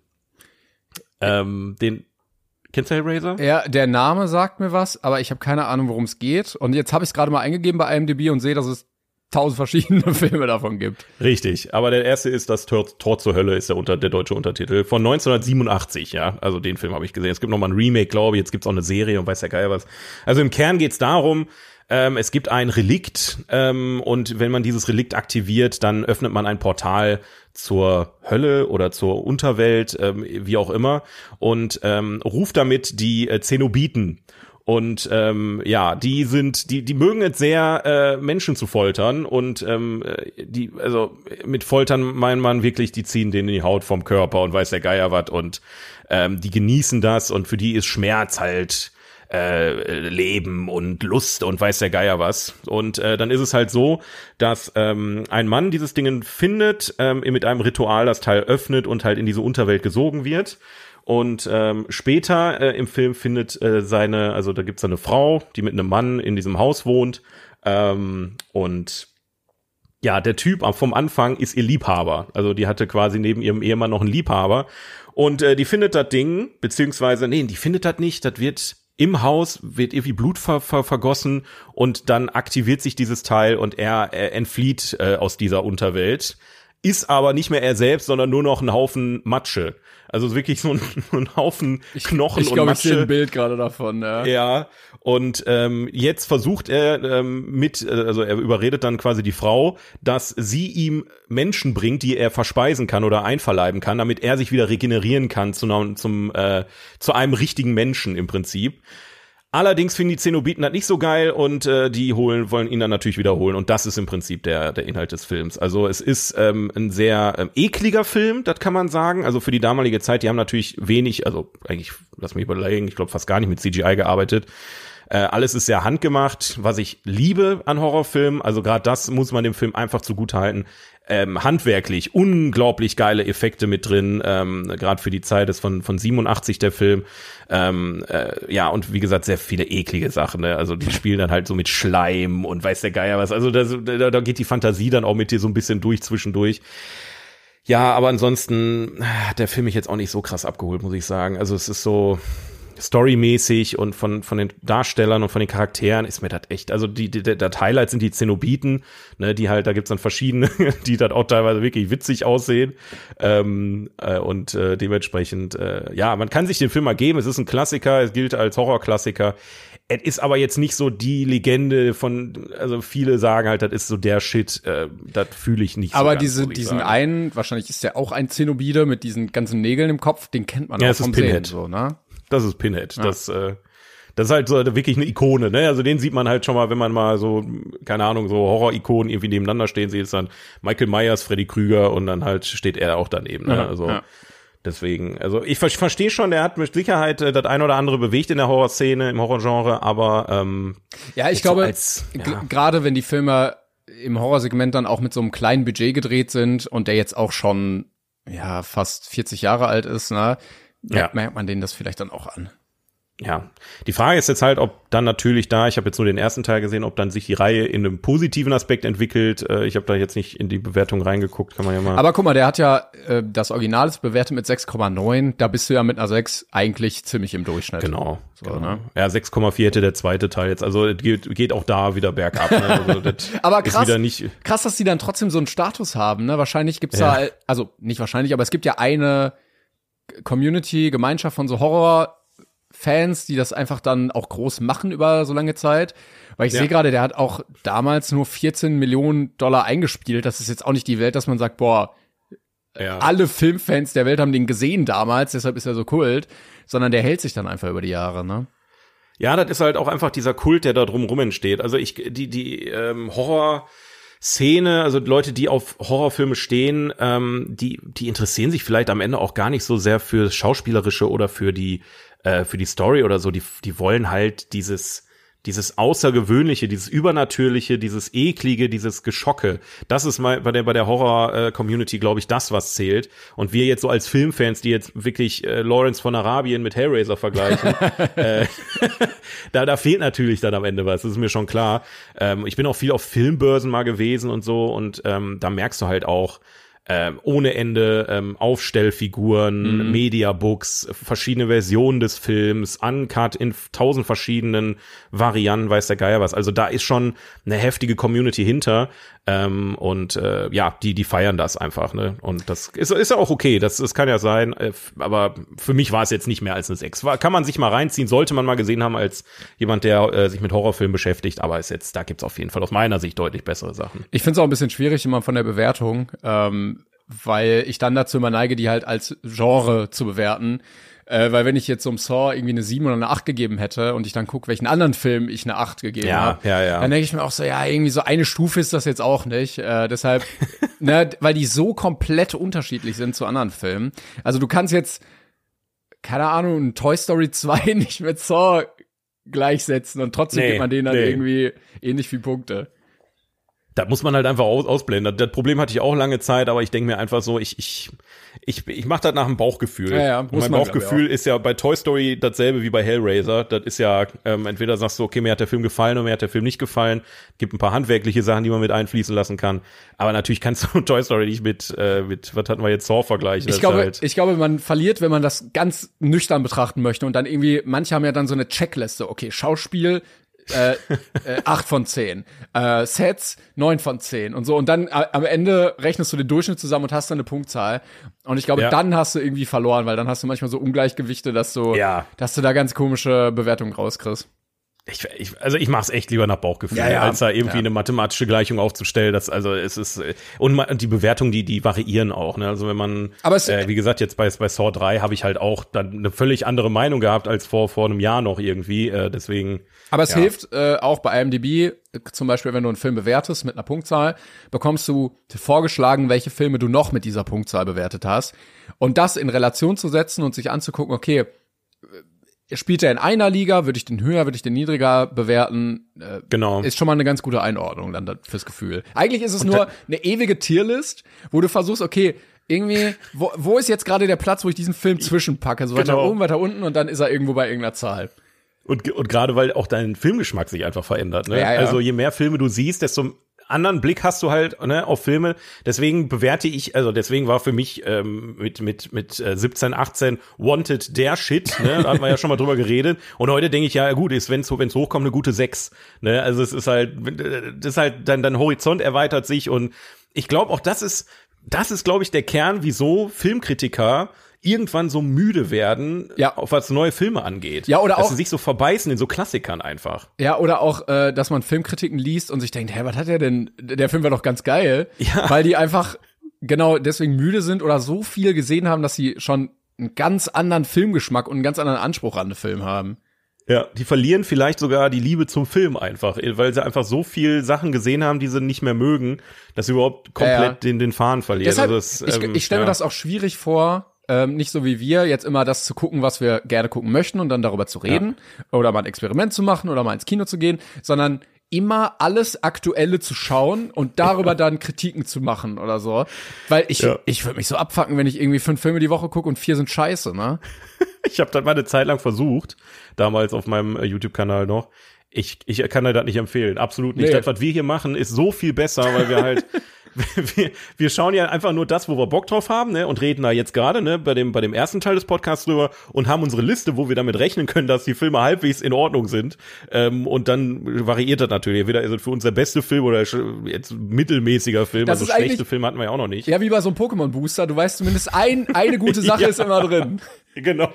Ähm, den, kennst du Hellraiser? Ja, der Name sagt mir was, aber ich habe keine Ahnung, worum es geht. Und jetzt habe ich es gerade mal eingegeben bei IMDb und sehe, dass es tausend verschiedene Filme davon gibt. Richtig, aber der erste ist das Tor, Tor zur Hölle, ist der, unter, der deutsche Untertitel von 1987, ja. Also den Film habe ich gesehen. Es gibt noch mal ein Remake, glaube ich. Jetzt gibt's auch eine Serie und weiß der Geil was. Also im Kern geht's darum, ähm, es gibt ein Relikt ähm, und wenn man dieses Relikt aktiviert, dann öffnet man ein Portal zur Hölle oder zur Unterwelt, ähm, wie auch immer, und ähm, ruft damit die äh, Zenobiten. Und ähm, ja, die sind, die, die mögen es sehr, äh, Menschen zu foltern und ähm, äh, die, also mit Foltern meint man wirklich, die ziehen denen die Haut vom Körper und weiß der Geier was und ähm, die genießen das und für die ist Schmerz halt äh, Leben und Lust und weiß der Geier was. Und äh, dann ist es halt so, dass ähm, ein Mann dieses Ding findet, ähm, mit einem Ritual das Teil öffnet und halt in diese Unterwelt gesogen wird. Und ähm, später äh, im Film findet äh, seine, also da gibt's eine Frau, die mit einem Mann in diesem Haus wohnt. Ähm, und ja, der Typ vom Anfang ist ihr Liebhaber. Also die hatte quasi neben ihrem Ehemann noch einen Liebhaber. Und äh, die findet das Ding, beziehungsweise, nee, die findet das nicht, das wird im Haus, wird irgendwie Blut ver ver vergossen und dann aktiviert sich dieses Teil und er äh, entflieht äh, aus dieser Unterwelt ist aber nicht mehr er selbst, sondern nur noch ein Haufen Matsche. Also wirklich so ein, ein Haufen Knochen Ich und glaube, ich sehe Matsche. ein Bild gerade davon. Ja. Ja, und ähm, jetzt versucht er ähm, mit, äh, also er überredet dann quasi die Frau, dass sie ihm Menschen bringt, die er verspeisen kann oder einverleiben kann, damit er sich wieder regenerieren kann zu, zum, äh, zu einem richtigen Menschen im Prinzip. Allerdings finden die Zenobiten das nicht so geil und äh, die holen, wollen ihn dann natürlich wiederholen. Und das ist im Prinzip der, der Inhalt des Films. Also es ist ähm, ein sehr ähm, ekliger Film, das kann man sagen. Also für die damalige Zeit, die haben natürlich wenig, also eigentlich, lass mich überlegen, ich glaube fast gar nicht mit CGI gearbeitet. Äh, alles ist sehr handgemacht, was ich liebe an Horrorfilmen. Also gerade das muss man dem Film einfach zugutehalten. Ähm, handwerklich unglaublich geile Effekte mit drin, ähm, gerade für die Zeit ist von von 87 der Film. Ähm, äh, ja und wie gesagt sehr viele eklige Sachen. Ne? Also die spielen dann halt so mit Schleim und weiß der Geier was. Also da, da, da geht die Fantasie dann auch mit dir so ein bisschen durch zwischendurch. Ja, aber ansonsten hat der Film mich jetzt auch nicht so krass abgeholt, muss ich sagen. Also es ist so storymäßig und von, von den Darstellern und von den Charakteren ist mir das echt, also die, die, der das Highlight sind die Zenobiten, ne, die halt, da gibt's dann verschiedene, die dann auch teilweise wirklich witzig aussehen ähm, äh, und äh, dementsprechend, äh, ja, man kann sich den Film mal geben, es ist ein Klassiker, es gilt als Horrorklassiker, es ist aber jetzt nicht so die Legende von, also viele sagen halt, das ist so der Shit, äh, das fühle ich nicht so Aber ganz, diese, diesen sagen. einen, wahrscheinlich ist der auch ein Zenobide mit diesen ganzen Nägeln im Kopf, den kennt man Ja, auch vom Pinhead. Sehen, so, ne? Das ist Pinhead. Das, äh, das ist halt so wirklich eine Ikone, ne? Also den sieht man halt schon mal, wenn man mal so, keine Ahnung, so Horror-Ikonen irgendwie nebeneinander stehen sieht, ist dann Michael Myers, Freddy Krüger und dann halt steht er auch daneben. Ne? Ja, also ja. deswegen, also ich ver verstehe schon, der hat mit Sicherheit äh, das ein oder andere bewegt in der Horrorszene, im Horrorgenre, aber ähm, Ja, ich so glaube, g- ja. gerade wenn die Filme im Horrorsegment dann auch mit so einem kleinen Budget gedreht sind und der jetzt auch schon ja fast 40 Jahre alt ist, ne, Ja. merkt, man denen das vielleicht dann auch an. ja, die Frage ist jetzt halt, ob dann natürlich da, ich habe jetzt nur den ersten Teil gesehen, ob dann sich die Reihe in einem positiven Aspekt entwickelt. Äh, ich habe da jetzt nicht in die Bewertung reingeguckt, kann man ja mal. Aber guck mal, der hat ja äh, das Original ist bewertet mit 6,9, da bist du ja mit einer 6 eigentlich ziemlich im Durchschnitt. Genau, So, genau. ne? Ja, 6,4 hätte der zweite Teil jetzt. Also es geht, geht auch da wieder bergab. Ne? Also, Aber krass, krass, dass die dann trotzdem so einen Status haben. Ne? Wahrscheinlich gibt's Ja. da, also nicht wahrscheinlich, aber es gibt ja eine Community, Gemeinschaft von so Horror-Fans, die das einfach dann auch groß machen über so lange Zeit. Weil ich Ja. sehe gerade, der hat auch damals nur 14 Millionen Dollar eingespielt. Das ist jetzt auch nicht die Welt, dass man sagt, boah, Ja. alle Filmfans der Welt haben den gesehen damals, deshalb ist er so Kult, sondern der hält sich dann einfach über die Jahre, ne? Ja, das ist halt auch einfach dieser Kult, der da drumrum entsteht. Also ich, die, die ähm, Horror. Szene, also Leute, die auf Horrorfilme stehen, ähm, die, die interessieren sich vielleicht am Ende auch gar nicht so sehr für Schauspielerische oder für die, äh, für die Story oder so. Die, die wollen halt dieses, dieses Außergewöhnliche, dieses Übernatürliche, dieses Eklige, dieses Geschocke. Das ist mal bei der, bei der Horror-Community, glaube ich, das, was zählt. Und wir jetzt so als Filmfans, die jetzt wirklich äh, Lawrence von Arabien mit Hellraiser vergleichen, äh, da, da fehlt natürlich dann am Ende was, das ist mir schon klar. Ähm, ich bin auch viel auf Filmbörsen mal gewesen und so und ähm, da merkst du halt auch, ähm, ohne Ende ähm, Aufstellfiguren, Mediabooks, verschiedene Versionen des Films, uncut in tausend verschiedenen Varianten, weiß der Geier was. Also da ist schon eine heftige Community hinter ähm, und äh, ja, die die feiern das einfach, ne? Und das ist ist ja auch okay. Das, das kann ja sein, äh, aber für mich war es jetzt nicht mehr als eine 6. War, kann man sich mal reinziehen, sollte man mal gesehen haben als jemand, der äh, sich mit Horrorfilmen beschäftigt. Aber ist jetzt da gibt's auf jeden Fall aus meiner Sicht deutlich bessere Sachen. Ich finde es auch ein bisschen schwierig immer von der Bewertung, ähm, weil ich dann dazu immer neige, die halt als Genre zu bewerten. Äh, weil wenn ich jetzt so einem Saw irgendwie eine 7 oder eine 8 gegeben hätte und ich dann gucke, welchen anderen Film ich eine 8 gegeben Ja, habe, ja, ja. dann denke ich mir auch so, ja, irgendwie so eine Stufe ist das jetzt auch nicht. Äh, deshalb, ne, weil die so komplett unterschiedlich sind zu anderen Filmen. Also du kannst jetzt, keine Ahnung, ein Toy Story 2 nicht mit Saw gleichsetzen und trotzdem Nee, gibt man denen dann nee. irgendwie ähnlich viel Punkte. Da muss man halt einfach aus, ausblenden. Das Problem hatte ich auch lange Zeit, aber ich denke mir einfach so, ich, ich, ich, ich mache das nach dem Bauchgefühl. Ja, ja, Und mein Bauchgefühl ist ja bei Toy Story dasselbe wie bei Hellraiser. Das ist ja, ähm, entweder sagst du, okay, mir hat der Film gefallen oder mir hat der Film nicht gefallen. Gibt ein paar handwerkliche Sachen, die man mit einfließen lassen kann. Aber natürlich kannst du Toy Story nicht mit, äh, mit was hatten wir jetzt, Saw vergleichen. Das Ich glaube, halt, ich glaube, man verliert, wenn man das ganz nüchtern betrachten möchte und dann irgendwie, manche haben ja dann so eine Checkliste, okay, Schauspiel äh, äh, 8 von 10. Äh, Sets 9 von 10 und so. Und dann äh, am Ende rechnest du den Durchschnitt zusammen und hast dann eine Punktzahl. Und ich glaube, Ja. dann hast du irgendwie verloren, weil dann hast du manchmal so Ungleichgewichte, dass du, Ja. dass du da ganz komische Bewertungen rauskriegst. Ich, ich, also ich mach's echt lieber nach Bauchgefühl, Ja, ja. als da irgendwie Ja. eine mathematische Gleichung aufzustellen. Das also es ist und und die Bewertungen, die die variieren auch. Ne? Also wenn man, Aber es- äh, wie gesagt, jetzt bei bei Saw 3 habe ich halt auch dann eine völlig andere Meinung gehabt als vor vor einem Jahr noch irgendwie. Äh, deswegen Aber es hilft äh, auch bei IMDb, zum Beispiel, wenn du einen Film bewertest mit einer Punktzahl, bekommst du vorgeschlagen, welche Filme du noch mit dieser Punktzahl bewertet hast. Und das in Relation zu setzen und sich anzugucken, okay, spielt er in einer Liga, würde ich den höher, würde ich den niedriger bewerten, äh, genau. ist schon mal eine ganz gute Einordnung dann da- fürs Gefühl. Eigentlich ist es nur eine ewige Tierlist, wo du versuchst, okay, irgendwie, wo, wo ist jetzt gerade der Platz, wo ich diesen Film zwischenpacke? So weiter Genau. oben, weiter unten und dann ist er irgendwo bei irgendeiner Zahl. Und, und gerade weil auch dein Filmgeschmack sich einfach verändert. Ne? Ja, ja. Also je mehr Filme du siehst, desto anderen Blick hast du halt ne, auf Filme. Deswegen bewerte ich, also deswegen war für mich ähm, mit mit mit äh, 17, 18 Wanted der Shit. Ne? Da hatten wir ja schon mal drüber geredet. Und heute denke ich ja gut, ist wenn es wenn's hochkommt eine gute 6. Ne? Also es ist halt, das ist halt dein dein Horizont erweitert sich und ich glaube auch das ist das ist glaube ich der Kern, wieso Filmkritiker irgendwann so müde werden, Ja. auf was neue Filme angeht. Ja, oder Dass auch- sie sich so verbeißen in so Klassikern einfach. Ja, oder auch, äh, dass man Filmkritiken liest und sich denkt, hä, was hat der denn? Der Film war doch ganz geil. Ja. Weil die einfach genau deswegen müde sind oder so viel gesehen haben, dass sie schon einen ganz anderen Filmgeschmack und einen ganz anderen Anspruch an den Film haben. Ja, die verlieren vielleicht sogar die Liebe zum Film einfach, weil sie einfach so viel Sachen gesehen haben, die sie nicht mehr mögen, dass sie überhaupt komplett Ja, ja. den, den Faden verlieren. Deshalb, also das, ich, ähm, ich stelle mir ja. das auch schwierig vor, ähm, nicht so wie wir, jetzt immer das zu gucken, was wir gerne gucken möchten und dann darüber zu reden oder mal ein Experiment zu machen oder mal ins Kino zu gehen, sondern immer alles Aktuelle zu schauen und darüber dann Kritiken zu machen oder so. Weil ich, Ja. ich würde mich so abfacken, wenn ich irgendwie fünf Filme die Woche gucke und vier sind scheiße, ne? Ich habe das mal eine Zeit lang versucht, damals auf meinem äh, YouTube-Kanal noch. Ich, ich kann dir das nicht empfehlen, absolut nicht. Nee. Das, was wir hier machen, ist so viel besser, weil wir halt, wir, wir schauen ja einfach nur das, wo wir Bock drauf haben, ne, und reden da jetzt gerade, ne, bei dem, bei dem ersten Teil des Podcasts drüber und haben unsere Liste, wo wir damit rechnen können, dass die Filme halbwegs in Ordnung sind. Ähm, und dann variiert das natürlich. Entweder ist es für uns der beste Film oder jetzt mittelmäßiger Film. Das also schlechte Filme hatten wir ja auch noch nicht. Ja, wie bei so einem Pokémon-Booster, du weißt zumindest ein, eine gute Sache Ja. ist immer drin. Genau.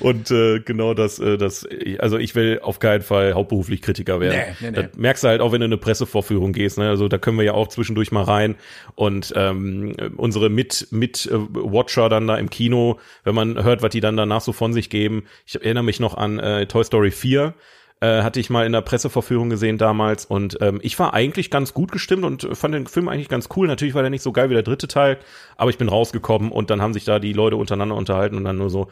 Und äh, genau das, äh, das, also ich will auf keinen Fall hauptberuflich Kritiker werden. Nee, nee, nee. Das merkst du halt auch, wenn du in eine Pressevorführung gehst. Ne? Also da können wir ja auch zwischendurch mal rein und ähm, unsere mit mit äh, Watcher dann da im Kino, wenn man hört, was die dann danach so von sich geben. Ich erinnere mich noch an äh, Toy Story 4 äh, hatte ich mal in der Presseverführung gesehen damals und ähm, ich war eigentlich ganz gut gestimmt und fand den Film eigentlich ganz cool. Natürlich war der nicht so geil wie der dritte Teil, aber ich bin rausgekommen und dann haben sich da die Leute untereinander unterhalten und dann nur so,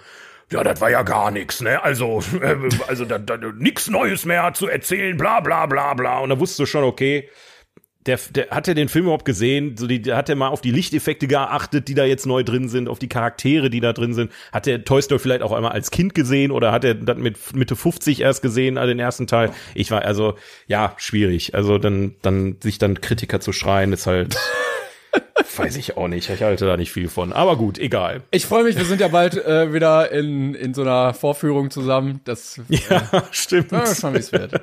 ja, das war ja gar nichts, ne? Also, äh, also da, da, nix Neues mehr zu erzählen, bla bla bla bla. Und da wusstest du schon, okay, der, der hat er den Film überhaupt gesehen? So die, hat er mal auf die Lichteffekte geachtet, die da jetzt neu drin sind, auf die Charaktere, die da drin sind. Hat der Toy Story vielleicht auch einmal als Kind gesehen oder hat er das mit Mitte 50 erst gesehen, also den ersten Teil? Ich war also ja schwierig. Also dann dann sich dann Kritiker zu schreien ist halt weiß ich auch nicht. Ich halte da nicht viel von. Aber gut, egal. Ich freue mich, wir sind ja bald äh, wieder in, in so einer Vorführung zusammen. Das Ja, stimmt. ja, schon, wie es wird.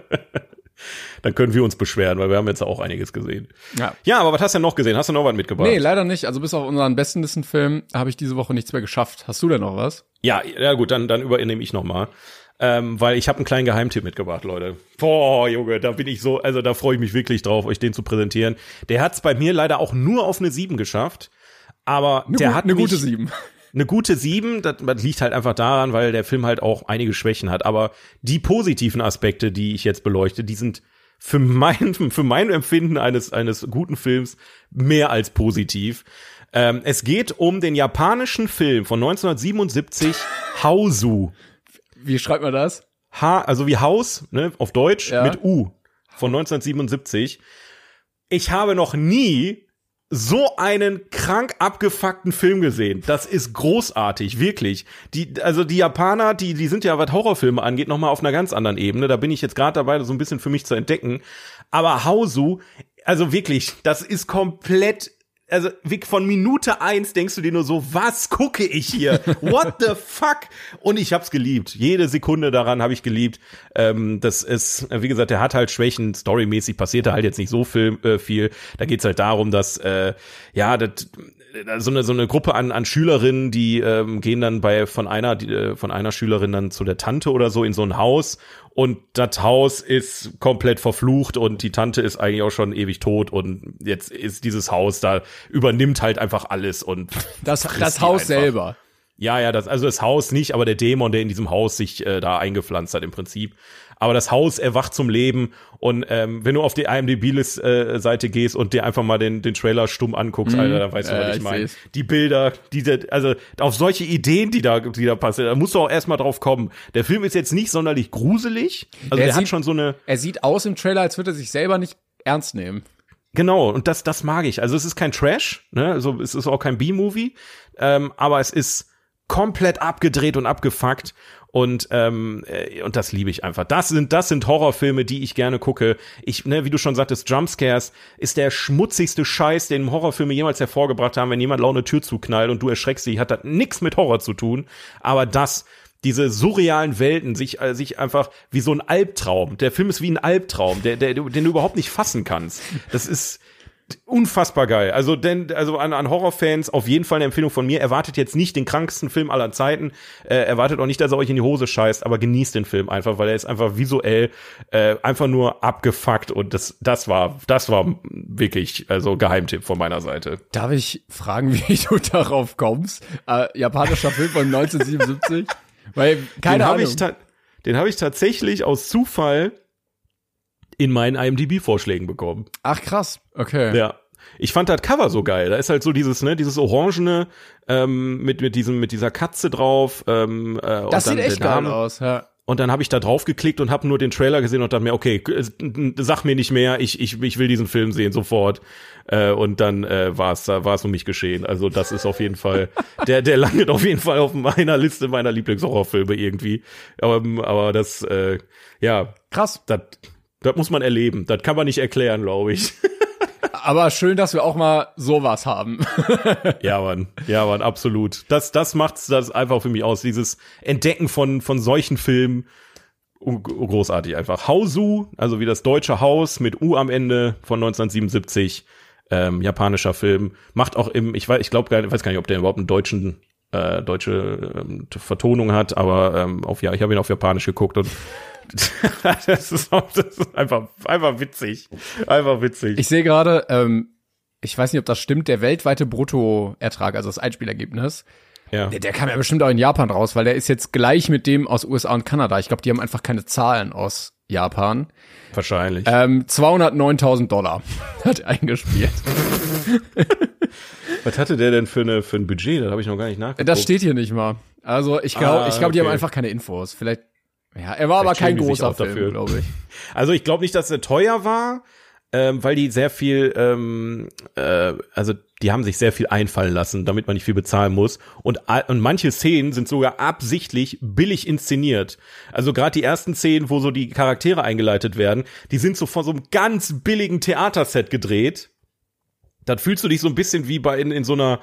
Dann können wir uns beschweren, weil wir haben jetzt auch einiges gesehen. Ja. Ja, aber was hast du denn noch gesehen? Hast du noch was mitgebracht? Nee, leider nicht. Also bis auf unseren besten Film habe ich diese Woche nichts mehr geschafft. Hast du denn noch was? Ja, ja gut, dann, dann übernehme ich noch mal. Ähm, weil ich habe einen kleinen Geheimtipp mitgebracht, Leute. Boah, Junge, da bin ich so, also da freue ich mich wirklich drauf, euch den zu präsentieren. Der hat es bei mir leider auch nur auf eine 7 geschafft. Aber Eine, der gu- hat eine gute sieben. Eine gute 7, das, das liegt halt einfach daran, weil der Film halt auch einige Schwächen hat. Aber die positiven Aspekte, die ich jetzt beleuchte, die sind für mein, für mein Empfinden eines, eines guten Films mehr als positiv. Ähm, es geht um den japanischen Film von 1977, Hausu. Wie schreibt man das? H, also wie Haus, ne, auf Deutsch, Ja. mit U. Von 1977. Ich habe noch nie so einen krank abgefuckten Film gesehen. Das ist großartig, wirklich. Die, also die Japaner, die, die sind ja, was Horrorfilme angeht, noch mal auf einer ganz anderen Ebene. Da bin ich jetzt gerade dabei, so ein bisschen für mich zu entdecken. Aber Hausu, also wirklich, das ist komplett also wie von Minute eins denkst du dir nur so, was gucke ich hier? What the fuck? Und ich hab's geliebt. Jede Sekunde daran habe ich geliebt. Ähm, das ist, wie gesagt, der hat halt Schwächen. Storymäßig passiert da halt jetzt nicht so viel. Äh, viel. Da geht's halt darum, dass äh, ja, das so eine so eine Gruppe an an Schülerinnen, die ähm, gehen dann bei von einer die, äh, von einer Schülerin dann zu der Tante oder so in so ein Haus und das Haus ist komplett verflucht und die Tante ist eigentlich auch schon ewig tot und jetzt ist dieses Haus da übernimmt halt einfach alles und das das Haus einfach. selber. Ja, ja, das also das Haus nicht, aber der Dämon, der in diesem Haus sich äh, da eingepflanzt hat im Prinzip aber das Haus erwacht zum Leben und ähm, wenn du auf die IMDb-Seite äh, gehst und dir einfach mal den, den Trailer stumm anguckst, mhm. Alter, dann weißt du, was ich, ich meine. Die Bilder, diese, also auf solche Ideen, die da, die da passieren, da musst du auch erstmal drauf kommen. Der Film ist jetzt nicht sonderlich gruselig, also der, der sieht, hat schon so eine. Er sieht aus im Trailer, als würde er sich selber nicht ernst nehmen. Genau, und das, das mag ich. Also es ist kein Trash, ne? Also es ist auch kein B-Movie, ähm, aber es ist komplett abgedreht und abgefuckt und ähm, äh, und das liebe ich einfach. Das sind das sind Horrorfilme, die ich gerne gucke. Ich ne, wie du schon sagtest, Jumpscares ist der schmutzigste Scheiß, den Horrorfilme jemals hervorgebracht haben. Wenn jemand laut eine Tür zuknallt und du erschreckst dich, hat das nix mit Horror zu tun. Aber das diese surrealen Welten sich äh, sich einfach wie so ein Albtraum. Der Film ist wie ein Albtraum, der, der den du überhaupt nicht fassen kannst. Das ist unfassbar geil. Also denn also an, an Horrorfans auf jeden Fall eine Empfehlung von mir. Erwartet jetzt nicht den kranksten Film aller Zeiten. Äh, erwartet auch nicht, dass er euch in die Hose scheißt, aber genießt den Film einfach, weil er ist einfach visuell äh, einfach nur abgefuckt und das das war das war wirklich also Geheimtipp von meiner Seite. Darf ich fragen, wie du darauf kommst? Äh, japanischer Film von 1977? weil keine den Ahnung. Hab ich den habe ich tatsächlich aus Zufall in meinen IMDb-Vorschlägen bekommen. Ach krass, okay. Ja. Ich fand das Cover so geil. Da ist halt so dieses, ne, dieses Orangene ähm, mit mit diesem mit dieser Katze drauf. Ähm, äh, das sieht echt geil aus, ja. Und dann habe ich da drauf geklickt und habe nur den Trailer gesehen und dachte mir, okay, sag mir nicht mehr, ich, ich, ich will diesen Film sehen sofort. Äh, und dann äh, war es war es um mich geschehen. Also das ist auf jeden Fall, der, der landet auf jeden Fall auf meiner Liste meiner Lieblingshorrorfilme irgendwie. Aber, aber das, äh, ja. Krass. Das, das muss man erleben. Das kann man nicht erklären, glaube ich. Aber schön, dass wir auch mal sowas haben. ja, Mann. Ja, Mann, absolut. Das, das macht's das einfach für mich aus. Dieses Entdecken von, von solchen Filmen. Großartig einfach. Hausu, also wie das deutsche Haus mit U am Ende von 1977. Ähm, japanischer Film. Macht auch im, ich weiß, ich glaube gar weiß gar nicht, ob der überhaupt einen deutschen äh, deutsche ähm, Vertonung hat, aber ähm, auf ja, ich habe ihn auf Japanisch geguckt und das, ist, das ist einfach, einfach witzig. Einfach witzig. Ich sehe gerade, ähm, ich weiß nicht, ob das stimmt, der weltweite Bruttoertrag, also das Einspielergebnis, ja. Der, der kam ja bestimmt auch in Japan raus, weil der ist jetzt gleich mit dem aus USA und Kanada. Ich glaube, die haben einfach keine Zahlen aus Japan. Wahrscheinlich. Ähm, 209.000 Dollar hat eingespielt. Was hatte der denn für, eine, für ein Budget? Das habe ich noch gar nicht nachgeguckt. Das steht hier nicht mal. Also ich glaube, ah, ich glaube, okay. die haben einfach keine Infos. Vielleicht ja, er war aber kein großer Film, glaube ich. Also ich glaube nicht, dass er teuer war, ähm, weil die sehr viel, ähm, äh, also die haben sich sehr viel einfallen lassen, damit man nicht viel bezahlen muss. Und, und manche Szenen sind sogar absichtlich billig inszeniert. Also gerade die ersten Szenen, wo so die Charaktere eingeleitet werden, die sind so vor so einem ganz billigen Theaterset gedreht. Dann fühlst du dich so ein bisschen wie bei in, in so einer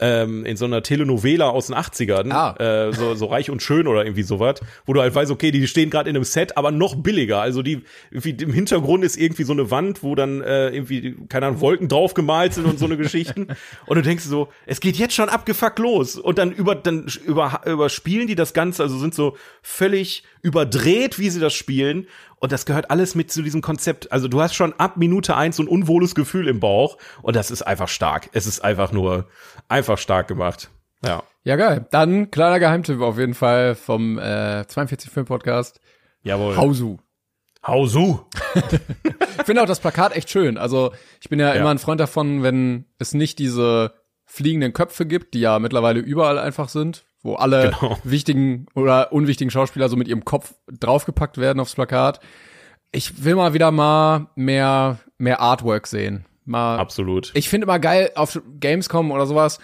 ähm, in so einer Telenovela aus den 80ern, ah. äh, so, so reich und schön oder irgendwie sowas, wo du halt weißt, okay, die stehen gerade in einem Set, aber noch billiger. Also die, irgendwie im Hintergrund ist irgendwie so eine Wand, wo dann äh, irgendwie, keine Ahnung, Wolken drauf gemalt sind und so eine Geschichten. Und du denkst so, es geht jetzt schon abgefuckt los. Und dann über, dann über, überspielen die das Ganze, also sind so völlig überdreht, wie sie das spielen. Und das gehört alles mit zu diesem Konzept. Also du hast schon ab Minute eins so ein unwohles Gefühl im Bauch. Und das ist einfach stark. Es ist einfach nur, einfach stark gemacht. Ja. Ja, geil. Dann kleiner Geheimtipp auf jeden Fall vom äh, 42 Film Podcast. Jawohl. Hausu. Hausu. ich finde auch das Plakat echt schön. Also ich bin ja, ja, immer ein Freund davon, wenn es nicht diese fliegenden Köpfe gibt, die ja mittlerweile überall einfach sind, wo alle genau. wichtigen oder unwichtigen Schauspieler so mit ihrem Kopf draufgepackt werden aufs Plakat. Ich will mal wieder mal mehr, mehr Artwork sehen. Mal, Absolut. Ich finde immer geil, auf Gamescom oder sowas,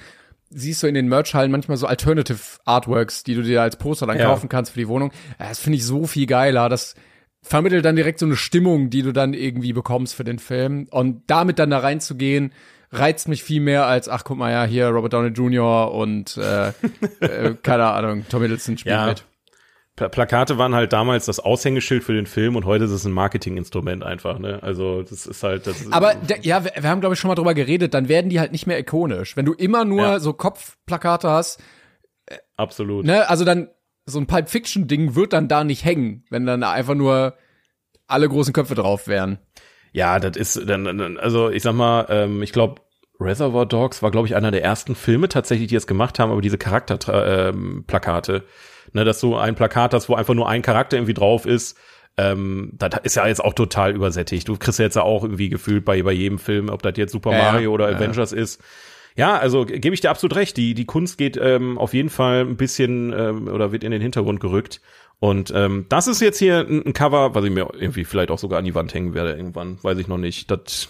siehst du in den Merch-Hallen manchmal so Alternative Artworks, die du dir als Poster dann ja. kaufen kannst für die Wohnung. Das finde ich so viel geiler. Das vermittelt dann direkt so eine Stimmung, die du dann irgendwie bekommst für den Film. Und damit dann da reinzugehen, reizt mich viel mehr als, ach guck mal ja, hier Robert Downey Jr. und äh, äh, keine Ahnung, Tom Hiddleston spielt Ja. mit. Pla Plakate waren halt damals das Aushängeschild für den Film und heute ist es ein Marketinginstrument einfach, ne? Also das ist halt das ist, Aber der, ja, wir, wir haben glaube ich schon mal drüber geredet, dann werden die halt nicht mehr ikonisch. Wenn du immer nur Ja. so Kopfplakate hast, absolut. ne, also dann so ein Pulp Fiction Ding wird dann da nicht hängen, wenn dann da einfach nur alle großen Köpfe drauf wären. Ja, das ist dann, dann also ich sag mal, ähm, ich glaube Reservoir Dogs war glaube ich einer der ersten Filme tatsächlich, die es gemacht haben, aber diese Charakterplakate, ähm, Plakate, ne, dass du ein Plakat hast, wo einfach nur ein Charakter irgendwie drauf ist. Ähm, das ist ja jetzt auch total übersättigt. Du kriegst ja jetzt auch irgendwie gefühlt bei, bei jedem Film, ob das jetzt Super Ja. Mario oder Ja, Avengers ist. Ja, also ge- gebe ich dir absolut recht. Die, die Kunst geht ähm, auf jeden Fall ein bisschen ähm, oder wird in den Hintergrund gerückt. Und ähm, das ist jetzt hier ein, ein Cover, was ich mir irgendwie vielleicht auch sogar an die Wand hängen werde irgendwann. Weiß ich noch nicht. Das,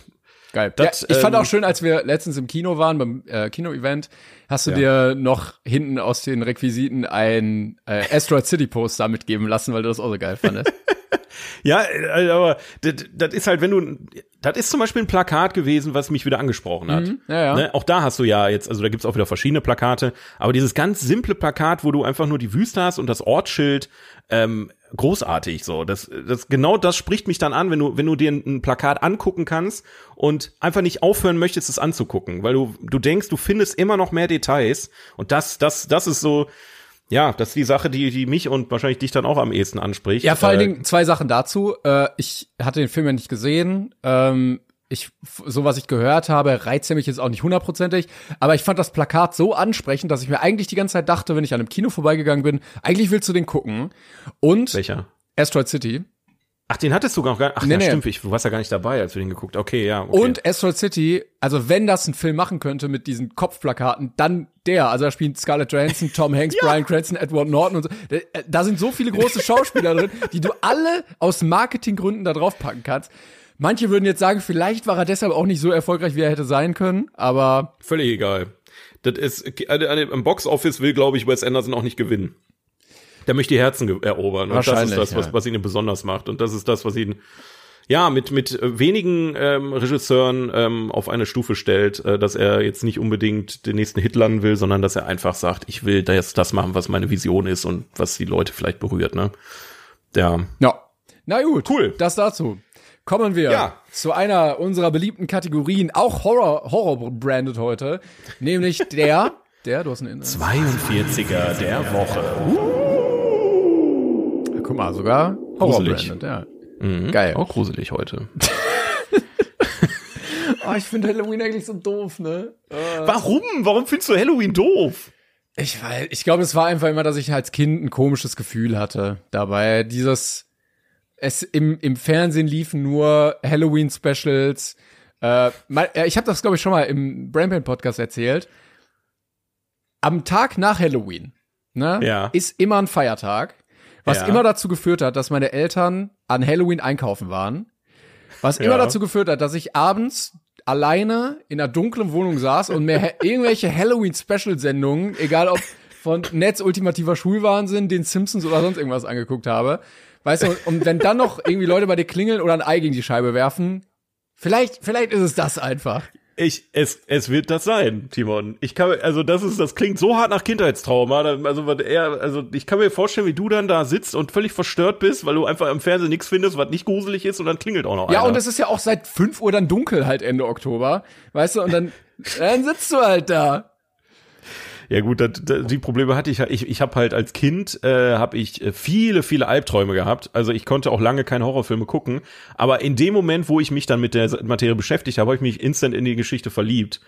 Geil. Das, ja, ich fand ähm, auch schön, als wir letztens im Kino waren, beim äh, Kino-Event, hast du Ja. dir noch hinten aus den Requisiten ein äh, Asteroid City Poster mitgeben lassen, weil du das auch so geil fandest. ja, äh, aber das, das ist halt, wenn du, das ist zum Beispiel ein Plakat gewesen, was mich wieder angesprochen hat. Mhm, ja, ja. Ne? Auch da hast du ja jetzt, also da gibt's auch wieder verschiedene Plakate, aber dieses ganz simple Plakat, wo du einfach nur die Wüste hast und das Ortsschild, ähm, großartig so. Das, das genau das spricht mich dann an, wenn du, wenn du dir ein, Plakat angucken kannst und einfach nicht aufhören möchtest, es anzugucken, weil du, du denkst, du findest immer noch mehr Details und das, das, das ist so, ja, das ist die Sache, die, die mich und wahrscheinlich dich dann auch am ehesten anspricht. Ja, vor allen Äh, Dingen zwei Sachen dazu. Äh, ich hatte den Film ja nicht gesehen. Ähm, ich, so was ich gehört habe, reizt er mich jetzt auch nicht hundertprozentig. Aber ich fand das Plakat so ansprechend, dass ich mir eigentlich die ganze Zeit dachte, wenn ich an einem Kino vorbeigegangen bin, eigentlich willst du den gucken. Und Welcher? Asteroid City. Ach, den hattest du gar nicht. Ach, Nee, ja, nee. stimmt. Ich, du warst ja gar nicht dabei, als wir den geguckt. Okay, ja. Okay. Und Asteroid City, also wenn das ein Film machen könnte mit diesen Kopfplakaten, dann der. Also da spielen Scarlett Johansson, Tom Hanks, Brian Cranston, Edward Norton und so. Da, da sind so viele große Schauspieler drin, die du alle aus Marketinggründen da drauf packen kannst. Manche würden jetzt sagen, vielleicht war er deshalb auch nicht so erfolgreich, wie er hätte sein können, aber völlig egal. Das ist im Box Office will, glaube ich, Wes Anderson auch nicht gewinnen. Der möchte die Herzen erobern. Und das ist das, was, was ihn besonders macht. Und das ist das, was ihn ja mit mit wenigen ähm, Regisseuren ähm, auf eine Stufe stellt, äh, dass er jetzt nicht unbedingt den nächsten Hit landen will, sondern dass er einfach sagt, ich will das, das machen, was meine Vision ist und was die Leute vielleicht berührt. Ne? Ja. ja. Na gut, Cool. Das dazu. Kommen wir Ja. zu einer unserer beliebten Kategorien, auch Horror, Horror branded heute, nämlich der, der, du hast einen 42er der Woche. Guck mal, sogar Horror Gruselig. branded, ja. Mhm. Geil. Auch gruselig heute. Oh, ich finde Halloween eigentlich so doof, ne? Warum? Warum findest du Halloween doof? Ich weiß, ich glaube, es war einfach immer, dass ich als Kind ein komisches Gefühl hatte dabei. Dieses, es im, im Fernsehen liefen nur Halloween-Specials. Äh, äh, ich habe das, glaube ich, schon mal im Brainpain Podcast erzählt. Am Tag nach Halloween, ne, Ja. ist immer ein Feiertag, was Ja. immer dazu geführt hat, dass meine Eltern an Halloween einkaufen waren. Was immer Ja. dazu geführt hat, dass ich abends alleine in einer dunklen Wohnung saß und mir irgendwelche Halloween-Special-Sendungen, egal ob von Netz ultimativer Schulwahnsinn, den Simpsons oder sonst irgendwas angeguckt habe. Weißt du, und wenn dann noch irgendwie Leute bei dir klingeln oder ein Ei gegen die Scheibe werfen, vielleicht, vielleicht ist es das einfach. Ich, es, es wird das sein, Timon. Ich kann, also das ist, das klingt so hart nach Kindheitstrauma. Also, was er, also ich kann mir vorstellen, wie du dann da sitzt und völlig verstört bist, weil du einfach im Fernsehen nichts findest, was nicht gruselig ist und dann klingelt auch noch Ja, einer. und es ist ja auch seit 5 Uhr dann dunkel halt Ende Oktober. Weißt du, und dann, dann sitzt du halt da. Ja gut, das, das, die Probleme hatte ich. Ich, ich habe halt als Kind äh, habe ich äh, viele, viele Albträume gehabt. Also ich konnte auch lange keine Horrorfilme gucken. Aber in dem Moment, wo ich mich dann mit der Materie beschäftigt habe, habe ich mich instant in die Geschichte verliebt,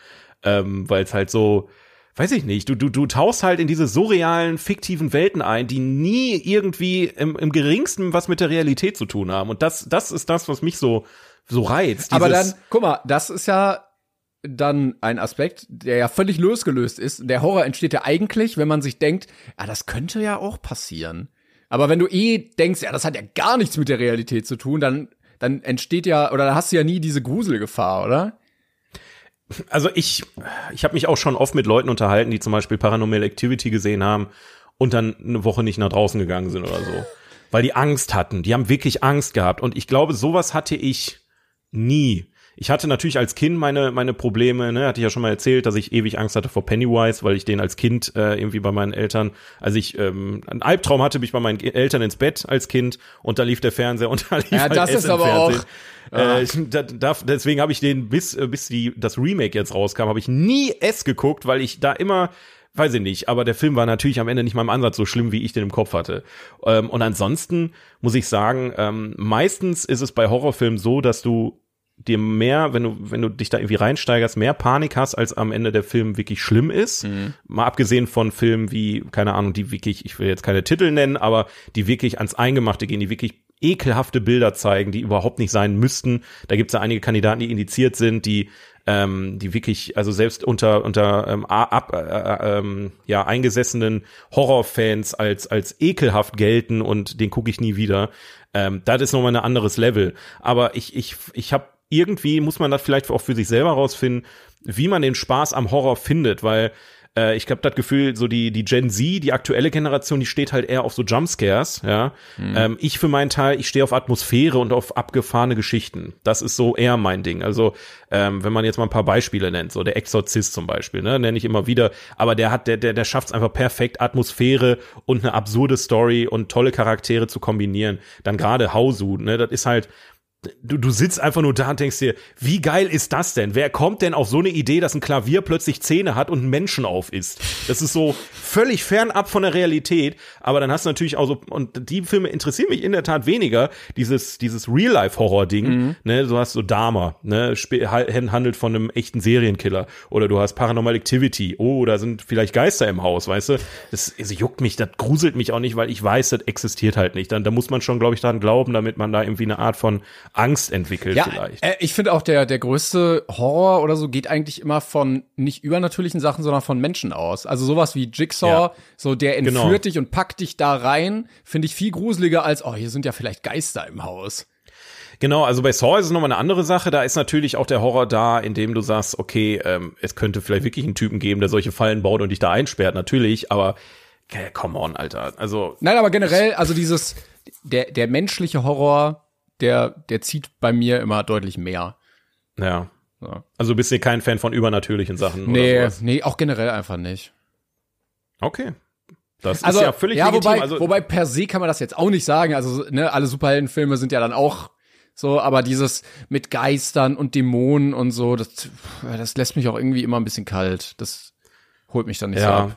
ähm, weil es halt so, weiß ich nicht. Du du du tauchst halt in diese surrealen, fiktiven Welten ein, die nie irgendwie im, im geringsten was mit der Realität zu tun haben. Und das das ist das, was mich so so reizt. Aber dann, guck mal, das ist ja dann ein Aspekt, der ja völlig losgelöst ist. Der Horror entsteht ja eigentlich, wenn man sich denkt, ja, das könnte ja auch passieren. Aber wenn du eh denkst, ja, das hat ja gar nichts mit der Realität zu tun, dann, dann entsteht ja, oder dann hast du ja nie diese Gruselgefahr, oder? Also ich, ich habe mich auch schon oft mit Leuten unterhalten, die zum Beispiel Paranormal Activity gesehen haben und dann eine Woche nicht nach draußen gegangen sind oder so. weil die Angst hatten. Die haben wirklich Angst gehabt. Und ich glaube, sowas hatte ich nie. Ich hatte natürlich als Kind meine, meine Probleme, ne, hatte ich ja schon mal erzählt, dass ich ewig Angst hatte vor Pennywise, weil ich den als Kind äh, irgendwie bei meinen Eltern, als ich ähm, einen Albtraum hatte, bin ich bei meinen Eltern ins Bett als Kind und da lief der Fernseher und da lief Ja, halt das S ist aber Fernsehen. auch- Äh, da, da, deswegen habe ich den bis äh, bis die das Remake jetzt rauskam, habe ich nie S geguckt, weil ich da immer weiß ich nicht, aber der Film war natürlich am Ende nicht mal im Ansatz so schlimm, wie ich den im Kopf hatte. Ähm, und ansonsten muss ich sagen, ähm, meistens ist es bei Horrorfilmen so, dass du dir mehr, wenn du, wenn du dich da irgendwie reinsteigerst, mehr Panik hast, als am Ende der Film wirklich schlimm ist. Mal abgesehen von Filmen wie, keine Ahnung, die wirklich, ich will jetzt keine Titel nennen, aber die wirklich ans Eingemachte gehen, die wirklich ekelhafte Bilder zeigen, die überhaupt nicht sein müssten. Da gibt es ja einige Kandidaten, die indiziert sind, die ähm, die wirklich, also selbst unter unter ähm, ab, äh, äh, ähm, ja eingesessenen Horrorfans als als ekelhaft gelten und den gucke ich nie wieder. Ähm, das ist nochmal ein anderes Level. Aber ich ich ich habe irgendwie muss man das vielleicht auch für sich selber rausfinden, wie man den Spaß am Horror findet, weil äh, ich habe das Gefühl, so die die Gen Z, die aktuelle Generation, die steht halt eher auf so Jumpscares, ja. Ähm, ich für meinen Teil, ich stehe auf Atmosphäre und auf abgefahrene Geschichten. Das ist so eher mein Ding. Also ähm, wenn man jetzt mal ein paar Beispiele nennt, so der Exorzist zum Beispiel, ne, nenne ich immer wieder, aber der hat der der der schafft es einfach perfekt Atmosphäre und eine absurde Story und tolle Charaktere zu kombinieren. Dann gerade Hausu, ne, das ist halt du, du sitzt einfach nur da und denkst dir, wie geil ist das denn? Wer kommt denn auf so eine Idee, dass ein Klavier plötzlich Zähne hat und einen Menschen auf ist? Das ist so völlig fernab von der Realität. Aber dann hast du natürlich auch so, und die Filme interessieren mich in der Tat weniger, dieses, dieses Real-Life-Horror-Ding. Ne, du hast so Dama, ne, handelt von einem echten Serienkiller. Oder du hast Paranormal Activity. Oh, da sind vielleicht Geister im Haus, weißt du? Das, das juckt mich, das gruselt mich auch nicht, weil ich weiß, das existiert halt nicht. Dann, da muss man schon, glaube ich, daran glauben, damit man da irgendwie eine Art von Angst entwickelt Ja, vielleicht. äh, ich finde auch der der größte Horror oder so geht eigentlich immer von nicht übernatürlichen Sachen, sondern von Menschen aus. Also sowas wie Jigsaw, Ja. so der entführt Genau. dich und packt dich da rein, finde ich viel gruseliger als oh, hier sind ja vielleicht Geister im Haus. Genau, also bei Saw ist es nochmal eine andere Sache. Da ist natürlich auch der Horror da, indem du sagst, okay, ähm, es könnte vielleicht wirklich einen Typen geben, der solche Fallen baut und dich da einsperrt, natürlich, aber äh, come on, Alter. Also, Nein, aber generell, also dieses der der menschliche Horror, der der zieht bei mir immer deutlich mehr. ja. Ja. Also bist du kein Fan von übernatürlichen Sachen Nee, oder sowas? nee, auch generell einfach nicht. Okay. Das Also ist ja völlig legitim. wobei, also, wobei per se kann man das jetzt auch nicht sagen. Also ne, alle Superheldenfilme sind ja dann auch so, aber dieses mit Geistern und Dämonen und so, das, das lässt mich auch irgendwie immer ein bisschen kalt. Das holt mich dann nicht so ja. ab.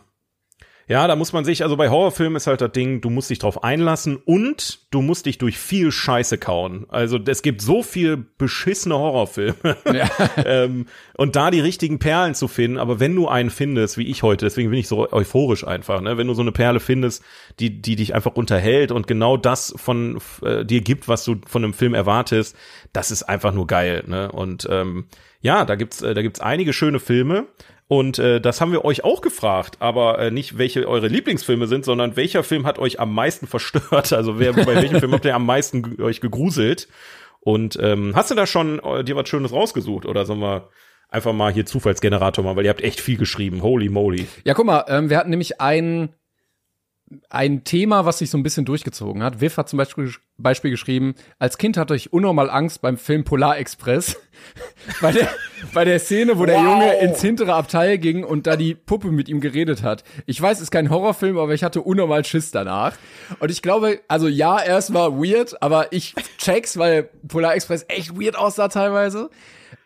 Ja, da muss man sich, also bei Horrorfilmen ist halt das Ding, du musst dich drauf einlassen und du musst dich durch viel Scheiße kauen. Also es gibt so viel beschissene Horrorfilme. Ja. ähm, und da die richtigen Perlen zu finden, aber wenn du einen findest, wie ich heute, deswegen bin ich so euphorisch einfach, ne? wenn du so eine Perle findest, die, die dich einfach unterhält und genau das von äh, dir gibt, was du von einem Film erwartest, das ist einfach nur geil. Ne? Und ähm, ja, da gibt's, äh, da gibt's einige schöne Filme. Und äh, das haben wir euch auch gefragt, aber äh, nicht welche eure Lieblingsfilme sind, sondern welcher Film hat euch am meisten verstört? Also wer bei welchem Film habt ihr am meisten euch gegruselt? Und ähm, hast du da schon äh, dir was Schönes rausgesucht oder sollen wir einfach mal hier Zufallsgenerator machen, weil ihr habt echt viel geschrieben. Holy moly. Ja, guck mal, ähm, wir hatten nämlich ein, ein Thema, was sich so ein bisschen durchgezogen hat. Wiff hat zum Beispiel, Beispiel geschrieben, als Kind hatte ich unnormal Angst beim Film Polar Express. bei, der, bei der Szene, wo der Wow. Junge ins hintere Abteil ging und da die Puppe mit ihm geredet hat. Ich weiß, es ist kein Horrorfilm, aber ich hatte unnormal Schiss danach. Und ich glaube, also ja, erst war weird, aber ich check's, weil Polar Express echt weird aussah teilweise.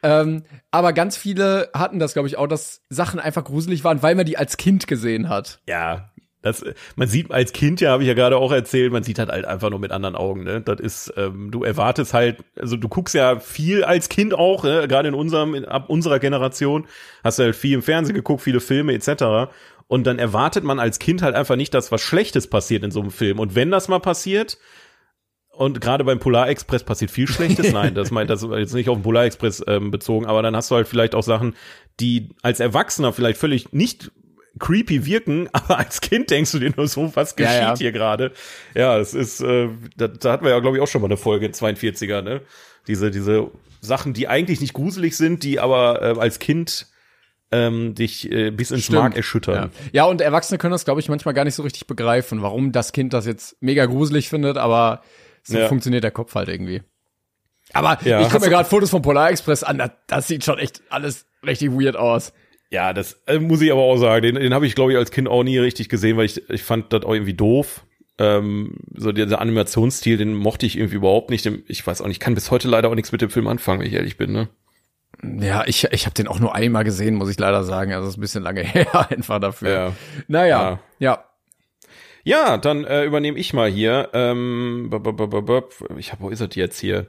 Ähm, aber ganz viele hatten das, glaube ich, auch, dass Sachen einfach gruselig waren, weil man die als Kind gesehen hat. Ja, das, man sieht als Kind ja, habe ich ja gerade auch erzählt, man sieht halt, halt einfach nur mit anderen Augen. Ne? Das ist, ähm, du erwartest halt, also du guckst ja viel als Kind auch, ne? gerade in unserem, in, ab unserer Generation, hast du halt viel im Fernsehen geguckt, viele Filme etc. Und dann erwartet man als Kind halt einfach nicht, dass was Schlechtes passiert in so einem Film. Und wenn das mal passiert, und gerade beim Polar Express passiert viel Schlechtes. Nein, das meint das ist jetzt nicht auf den Polar Express ähm, bezogen, aber dann hast du halt vielleicht auch Sachen, die als Erwachsener vielleicht völlig nicht creepy wirken, aber als Kind denkst du dir nur so, was Ja, geschieht ja. hier gerade? Ja, das ist, äh, da, da hatten wir ja, glaube ich, auch schon mal eine Folge in 42er, ne? Diese, diese Sachen, die eigentlich nicht gruselig sind, die aber äh, als Kind ähm, dich äh, bis ins Stimmt. Mark erschüttern. Ja. ja, und Erwachsene können das, glaube ich, manchmal gar nicht so richtig begreifen, warum das Kind das jetzt mega gruselig findet, aber so Ja. funktioniert der Kopf halt irgendwie. Aber Ja, ich gucke mir gerade Fotos vom Polar Express an, das, das sieht schon echt alles richtig weird aus. Ja, das äh, muss ich aber auch sagen. Den, den habe ich, glaube ich, als Kind auch nie richtig gesehen, weil ich, ich fand das auch irgendwie doof. Ähm, so dieser Animationsstil, den mochte ich irgendwie überhaupt nicht. Ich weiß auch nicht, ich kann bis heute leider auch nichts mit dem Film anfangen, wenn ich ehrlich bin. Ne? Ja, ich, ich habe den auch nur einmal gesehen, muss ich leider sagen. Also ist ein bisschen lange her einfach dafür. Ja. Naja, ja. Ja, dann äh, übernehme ich mal hier. Ähm, b- ich habe, wo ist das jetzt hier?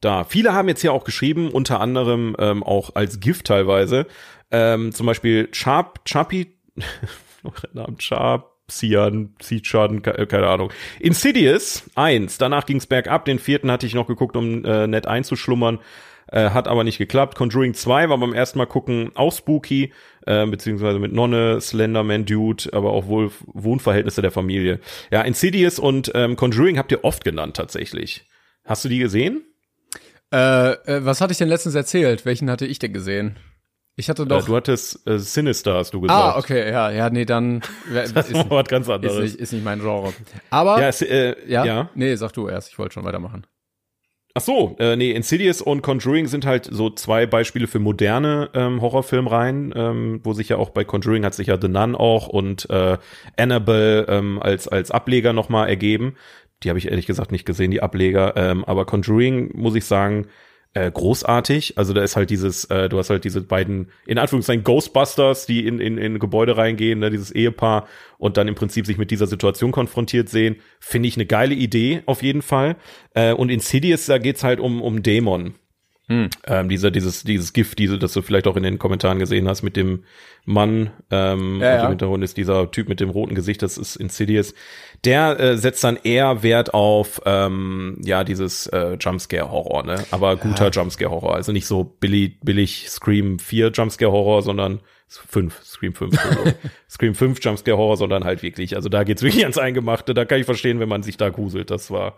Da. Viele haben jetzt hier auch geschrieben, unter anderem ähm, auch als Gift teilweise. Ähm, zum Beispiel Chap, Chapi, Namen Chap, Cichan, ke- äh, keine Ahnung. Insidious 1, danach ging's bergab. Den vierten hatte ich noch geguckt, um äh, nett einzuschlummern. Äh, hat aber nicht geklappt. Conjuring 2 war beim ersten Mal gucken auch spooky, äh, beziehungsweise mit Nonne, Slenderman Dude, aber auch wohl Wohnverhältnisse der Familie. Ja, Insidious und ähm, Conjuring habt ihr oft genannt tatsächlich. Hast du die gesehen? Äh, äh, was hatte ich denn letztens erzählt? Welchen hatte ich denn gesehen? Ich hatte Äh, doch. du hattest äh, Sinister, hast du gesagt. ah, okay, ja, ja, nee, dann Das ist, war was ganz ist, anderes. nicht, ist nicht mein Genre. Aber ja, es, äh, ja, ja. nee, sag du erst. Ich wollte schon weitermachen. Ach so, äh, nee, Insidious und Conjuring sind halt so zwei Beispiele für moderne ähm, Horrorfilmreihen, ähm, wo sich ja auch bei Conjuring hat sich ja The Nun auch und äh, Annabelle ähm, als als Ableger noch mal ergeben. Die habe ich ehrlich gesagt nicht gesehen, die Ableger. Ähm, aber Conjuring muss ich sagen äh, großartig. Also da ist halt dieses, äh, du hast halt diese beiden in Anführungszeichen Ghostbusters, die in in, in Gebäude reingehen, ne, dieses Ehepaar und dann im Prinzip sich mit dieser Situation konfrontiert sehen. Finde ich eine geile Idee auf jeden Fall. Äh, und Insidious, da geht's halt um um Dämon. Hm. Ähm, dieser, dieses, dieses Gift, diese, das du vielleicht auch in den Kommentaren gesehen hast mit dem Mann, ähm, Ja, und ja. im Hintergrund ist dieser Typ mit dem roten Gesicht, das ist Insidious. Der äh, setzt dann eher Wert auf, ähm, ja, dieses äh, Jumpscare-Horror, ne? Aber guter Jumpscare-Horror. Also nicht so billig, billig Scream 4 Jumpscare-Horror, sondern 5, Scream 5. Entschuldigung. Scream 5 Jumpscare-Horror, sondern halt wirklich, also da geht's wirklich ans Eingemachte. Da kann ich verstehen, wenn man sich da gruselt. Das war,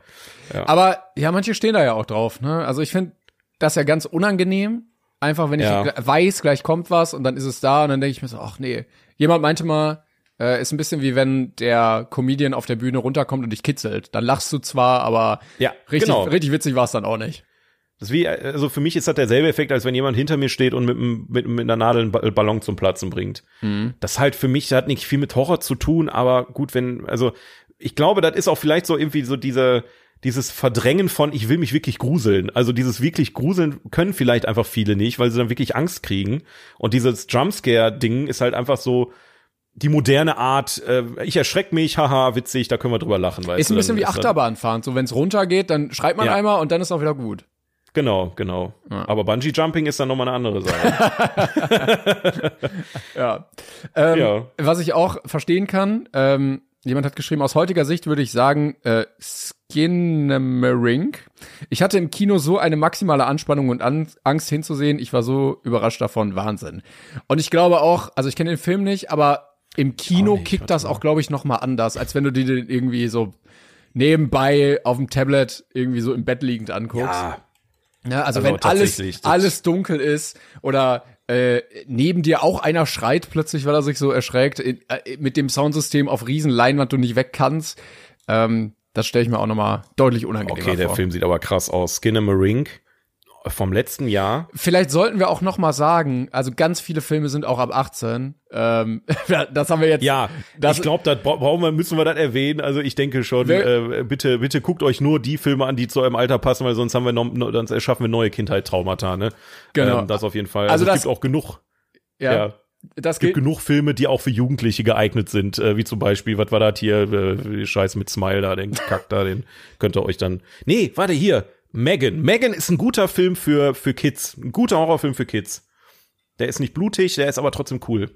Aber ja, manche stehen da ja auch drauf. Ne? Also ich finde das ja ganz unangenehm. Einfach, wenn ich Ja. weiß, gleich kommt was und dann ist es da und dann denke ich mir so, ach nee. Jemand meinte mal, äh, ist ein bisschen wie wenn der Comedian auf der Bühne runterkommt und dich kitzelt. Dann lachst du zwar, aber Ja, richtig, genau. richtig witzig war es dann auch nicht. Das ist wie, also für mich ist das derselbe Effekt, als wenn jemand hinter mir steht und mit, mit, mit einer Nadel einen Ba- Ballon zum Platzen bringt. Das halt für mich, das hat nicht viel mit Horror zu tun, aber gut, wenn, also ich glaube, das ist auch vielleicht so irgendwie so diese, dieses Verdrängen von, ich will mich wirklich gruseln. Also dieses wirklich gruseln können vielleicht einfach viele nicht, weil sie dann wirklich Angst kriegen. Und dieses Jumpscare-Ding ist halt einfach so die moderne Art, äh, ich erschreck mich, haha, witzig, da können wir drüber lachen. Weißt Ist ein bisschen wie Achterbahnfahren. So, wenn es runtergeht, dann schreit man Ja. einmal und dann ist auch wieder gut. Genau, genau. Aber Bungee Jumping ist dann nochmal eine andere Sache. Ja. Ähm, Ja. Was ich auch verstehen kann, ähm, jemand hat geschrieben, aus heutiger Sicht würde ich sagen, äh, Skinnamarink. Ich hatte im Kino so eine maximale Anspannung und An Angst hinzusehen. Ich war so überrascht davon. Wahnsinn. Und ich glaube auch, also ich kenne den Film nicht, aber im Kino nicht, kickt das auch, glaube ich, noch mal anders, als wenn du dir den irgendwie so nebenbei auf dem Tablet irgendwie so im Bett liegend anguckst. Ja, Ja, also, Also wenn alles, alles dunkel ist oder äh, neben dir auch einer schreit plötzlich, weil er sich so erschreckt, in, äh, mit dem Soundsystem auf riesen Leinwand du nicht weg kannst, ähm, das stelle ich mir auch nochmal deutlich unangenehmer okay, der vor. Film sieht aber krass aus. Skinnamarink vom letzten Jahr. Vielleicht sollten wir auch noch mal sagen, also ganz viele Filme sind auch ab 18. Ähm, das haben wir jetzt. Ja, das, ich glaube, da brauchen wir, müssen wir das erwähnen. Also ich denke schon, äh, bitte, bitte guckt euch nur die Filme an, die zu eurem Alter passen, weil sonst haben wir noch, sonst erschaffen wir neue Kindheit-Traumata, ne? Genau. Ähm, das auf jeden Fall. Also Also, es gibt auch genug, ja, ja, das es gibt genug Filme, die auch für Jugendliche geeignet sind, äh, wie zum Beispiel, was war das hier, äh, Scheiß mit Smile da, den Kack da, den könnt ihr euch dann. Nee, warte hier, Megan. Megan ist ein guter Film für für Kids, ein guter Horrorfilm für Kids. Der ist nicht blutig, der ist aber trotzdem cool.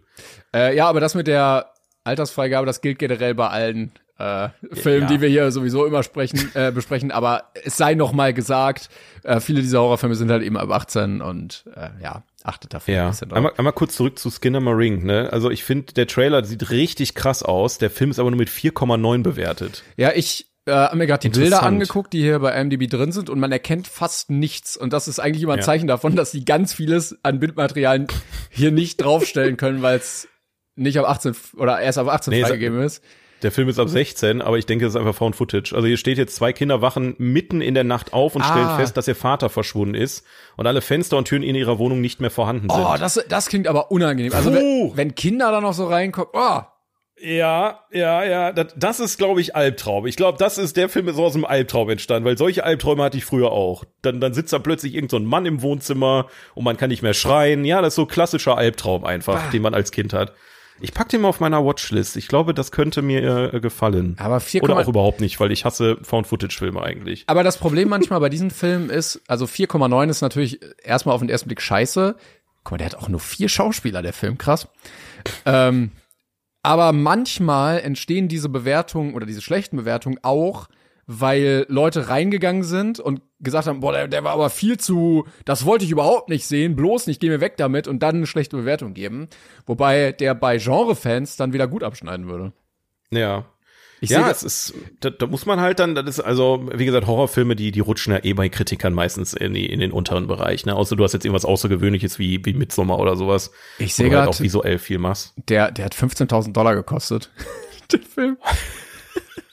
Äh, ja, aber das mit der Altersfreigabe, das gilt generell bei allen äh, Filmen, Ja. die wir hier sowieso immer sprechen, äh, besprechen. Aber es sei noch mal gesagt, äh, viele dieser Horrorfilme sind halt eben ab 18 und äh, ja, achtet dafür ein Ja, bisschen drauf. einmal, einmal kurz zurück zu Skinner Marine, ne? Also ich finde, der Trailer sieht richtig krass aus, der Film ist aber nur mit 4,9 bewertet. Ja, ich äh, haben mir gerade die Bilder angeguckt, die hier bei IMDb drin sind und man erkennt fast nichts. Und das ist eigentlich immer ein Ja. Zeichen davon, dass sie ganz vieles an Bildmaterialien hier nicht draufstellen können, weil es nicht ab 18 f- oder erst ab 18 Nee, freigegeben ist. Der Film ist ab 16, aber ich denke, es ist einfach Found Footage. Also hier steht jetzt, zwei Kinder wachen mitten in der Nacht auf und stellen Ah. fest, dass ihr Vater verschwunden ist und alle Fenster und Türen in ihrer Wohnung nicht mehr vorhanden sind. Oh, das, das klingt aber unangenehm. Also wenn, wenn Kinder da noch so reinkommen, oh, Ja, ja, ja, das, das ist, glaube ich, Albtraum. Ich glaube, das ist der Film ist aus einem Albtraum entstanden, weil solche Albträume hatte ich früher auch. Dann, dann sitzt da plötzlich irgend so ein Mann im Wohnzimmer und man kann nicht mehr schreien. Ja, das ist so klassischer Albtraum einfach, den man als Kind hat. Ich pack den mal auf meiner Watchlist. Ich glaube, das könnte mir äh, gefallen. Aber 4, Oder auch überhaupt nicht, weil ich hasse Found-Footage-Filme eigentlich. Aber das Problem manchmal bei diesen Filmen ist, also 4,9 ist natürlich erstmal auf den ersten Blick scheiße. Guck mal, der hat auch nur vier Schauspieler, der Film, krass. ähm, aber manchmal entstehen diese Bewertungen oder diese schlechten Bewertungen auch, weil Leute reingegangen sind und gesagt haben, boah, der, der war aber viel zu, das wollte ich überhaupt nicht sehen, bloß nicht, geh mir weg damit und dann eine schlechte Bewertung geben. Wobei der bei Genre-Fans dann wieder gut abschneiden würde. Ja. Ich ja, sehe es ist, da, da muss man halt dann, das ist also, wie gesagt, Horrorfilme, die, die rutschen ja eh bei Kritikern meistens in, die, in den unteren Bereich, ne? Außer du hast jetzt irgendwas Außergewöhnliches wie, wie Midsommar oder sowas. Ich sehe du halt auch visuell viel machst. der, der hat 15.000 Dollar gekostet. der Film.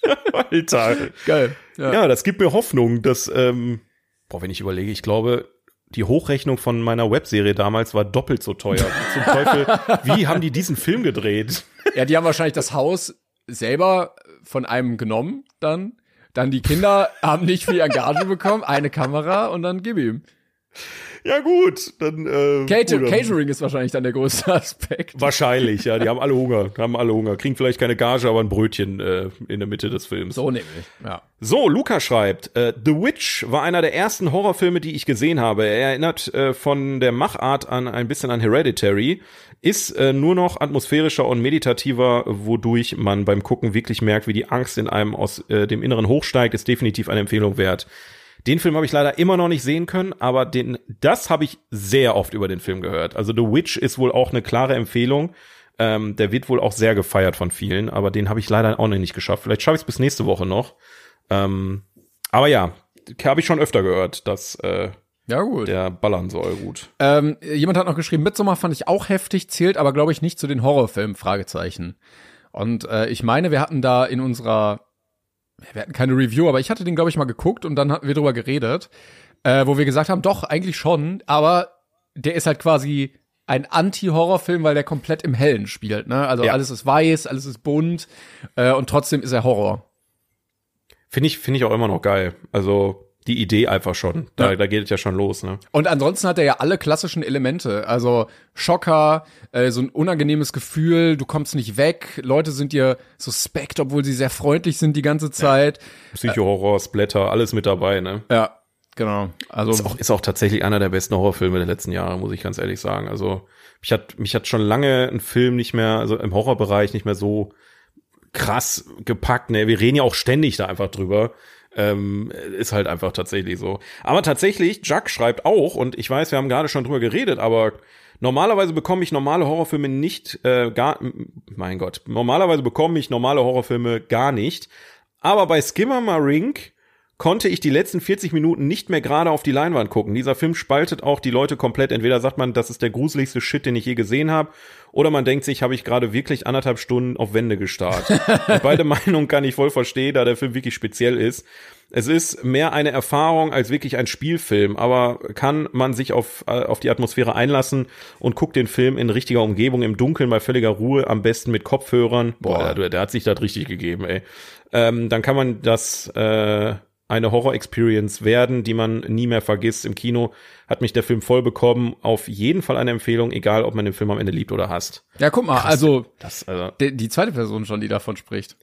Alter. Geil. Ja. Ja, das gibt mir Hoffnung, dass, ähm, boah, wenn ich überlege, ich glaube, die Hochrechnung von meiner Webserie damals war doppelt so teuer. Zum Teufel, wie haben die diesen Film gedreht? ja, die haben wahrscheinlich das Haus selber von einem genommen, dann. Dann die Kinder haben nicht viel Engage bekommen, eine Kamera und dann gib ihm. Ja gut, dann äh, Cater gut, Catering ist wahrscheinlich dann der größte Aspekt. Wahrscheinlich, ja, die haben alle Hunger, haben alle Hunger, kriegen vielleicht keine Gage, aber ein Brötchen äh, in der Mitte des Films. So nämlich, ja. So, Luca schreibt, äh, The Witch war einer der ersten Horrorfilme, die ich gesehen habe. Er erinnert äh, von der Machart an ein bisschen an Hereditary, ist äh, nur noch atmosphärischer und meditativer, wodurch man beim Gucken wirklich merkt, wie die Angst in einem aus äh, dem Inneren hochsteigt, ist definitiv eine Empfehlung wert. Den Film habe ich leider immer noch nicht sehen können, aber den, das habe ich sehr oft über den Film gehört. Also The Witch ist wohl auch eine klare Empfehlung. Ähm, der wird wohl auch sehr gefeiert von vielen, aber den habe ich leider auch noch nicht geschafft. Vielleicht schaffe ich es bis nächste Woche noch. Ähm, aber ja, habe ich schon öfter gehört, dass äh, Ja, gut. der ballern soll gut. Ähm, jemand hat noch geschrieben, Midsommar fand ich auch heftig, zählt aber, glaube ich, nicht zu den Horrorfilmen, Fragezeichen. Und äh, ich meine, wir hatten da in unserer, wir hatten keine Review, aber ich hatte den, glaube ich, mal geguckt und dann hatten wir drüber geredet, äh, wo wir gesagt haben, doch, eigentlich schon, aber der ist halt quasi ein Anti-Horrorfilm, weil der komplett im Hellen spielt. Ne? Also Ja. alles ist weiß, alles ist bunt äh, und trotzdem ist er Horror. Finde ich, finde ich auch immer noch geil. Also die Idee einfach schon. Da, Ja. da geht es ja schon los, ne? Und ansonsten hat er ja alle klassischen Elemente. Also Schocker, äh, so ein unangenehmes Gefühl, du kommst nicht weg, Leute sind dir suspekt, obwohl sie sehr freundlich sind die ganze Zeit. Psycho-Horror, Splatter, alles mit dabei, ne? Ja, genau. Also Ist auch, ist auch tatsächlich einer der besten Horrorfilme der letzten Jahre, muss ich ganz ehrlich sagen. Also mich hat, mich hat schon lange ein Film nicht mehr, also im Horrorbereich nicht mehr so krass gepackt. Ne? Wir reden ja auch ständig da einfach drüber. Ähm, ist halt einfach tatsächlich so. Aber tatsächlich, Jack schreibt auch, und ich weiß, wir haben gerade schon drüber geredet, aber normalerweise bekomme ich normale Horrorfilme nicht, äh, gar, mein Gott, normalerweise bekomme ich normale Horrorfilme gar nicht. Aber bei Skimmer Marink konnte ich die letzten 40 Minuten nicht mehr gerade auf die Leinwand gucken. Dieser Film spaltet auch die Leute komplett. Entweder sagt man, das ist der gruseligste Shit, den ich je gesehen habe, oder man denkt sich, habe ich gerade wirklich anderthalb Stunden auf Wände gestarrt. Beide Meinungen kann ich voll verstehen, da der Film wirklich speziell ist. Es ist mehr eine Erfahrung als wirklich ein Spielfilm, aber kann man sich auf, äh, auf die Atmosphäre einlassen und guckt den Film in richtiger Umgebung, im Dunkeln, bei völliger Ruhe, am besten mit Kopfhörern. Boah, der, der hat sich das richtig gegeben, ey. Ähm, dann kann man das äh, eine Horror-Experience werden, die man nie mehr vergisst. Im Kino hat mich der Film voll bekommen. Auf jeden Fall eine Empfehlung, egal ob man den Film am Ende liebt oder hasst. ja, guck mal, also Das, also, die, die zweite Person schon, die davon spricht.